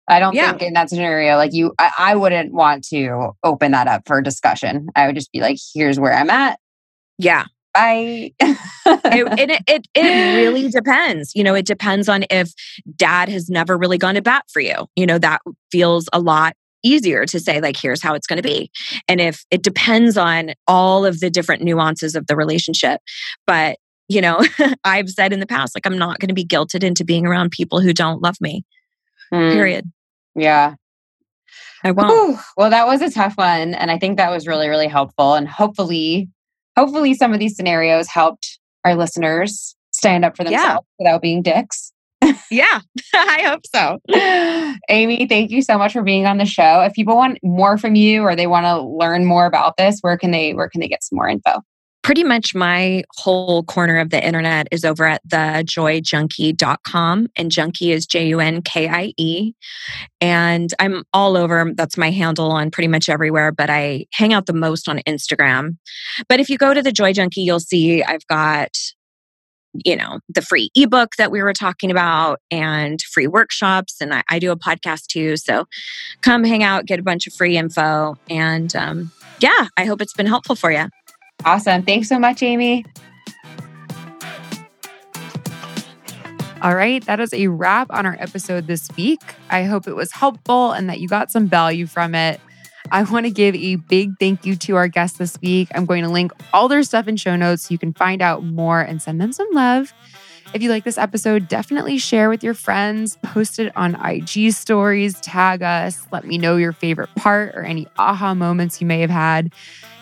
I don't Yeah. think in that scenario, like you, I, I wouldn't want to open that up for discussion. I would just be like, here's where I'm at. Yeah. I it, it, it, it really [LAUGHS] depends. You know, it depends on if dad has never really gone to bat for you. You know, that feels a lot easier to say, like, here's how it's going to be. And if it depends on all of the different nuances of the relationship. But, you know, [LAUGHS] I've said in the past, like, I'm not going to be guilted into being around people who don't love me, Hmm, period. yeah. I won't. Whew. Well, that was a tough one. And I think that was really, really helpful. And hopefully, hopefully some of these scenarios helped our listeners stand up for Yeah. themselves without being dicks. Yeah, [LAUGHS] I hope so. [LAUGHS] Amy, thank you so much for being on the show. If people want more from you or they want to learn more about this, where can they where can they get some more info? Pretty much my whole corner of the internet is over at thejoyjunkie.com and junkie is j-u-n-k-i-e and i'm all over that's my handle on pretty much everywhere but i hang out the most on instagram. But if you go to the joy junkie you'll see i've got you know the free ebook that we were talking about and free workshops and i, I do a podcast too. So come hang out get a bunch of free info and um, yeah i hope it's been helpful for you Awesome. Thanks so much, Amy. All right, that is a wrap on our episode this week. I hope it was helpful and that you got some value from it. I want to give a big thank you to our guests this week. I'm going to link all their stuff in show notes so you can find out more and send them some love. If you like this episode, definitely share with your friends, post it on IG stories, tag us, let me know your favorite part or any aha moments you may have had.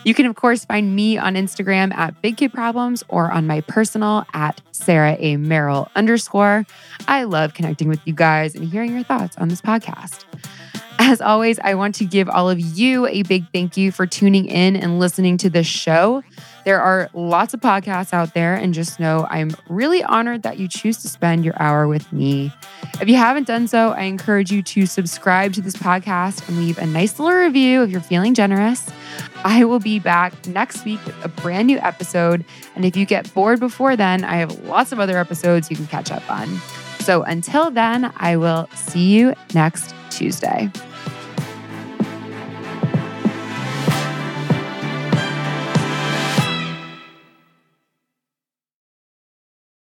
You can, of course, find me on Instagram at Big Kid Problems or on my personal at Sarah A. Merrill underscore. I love connecting with you guys and hearing your thoughts on this podcast. As always, I want to give all of you a big thank you for tuning in and listening to this show. There are lots of podcasts out there, and just know I'm really honored that you choose to spend your hour with me. If you haven't done so, I encourage you to subscribe to this podcast and leave a nice little review if you're feeling generous. I will be back next week with a brand new episode. And if you get bored before then, I have lots of other episodes you can catch up on. So until then, I will see you next Tuesday.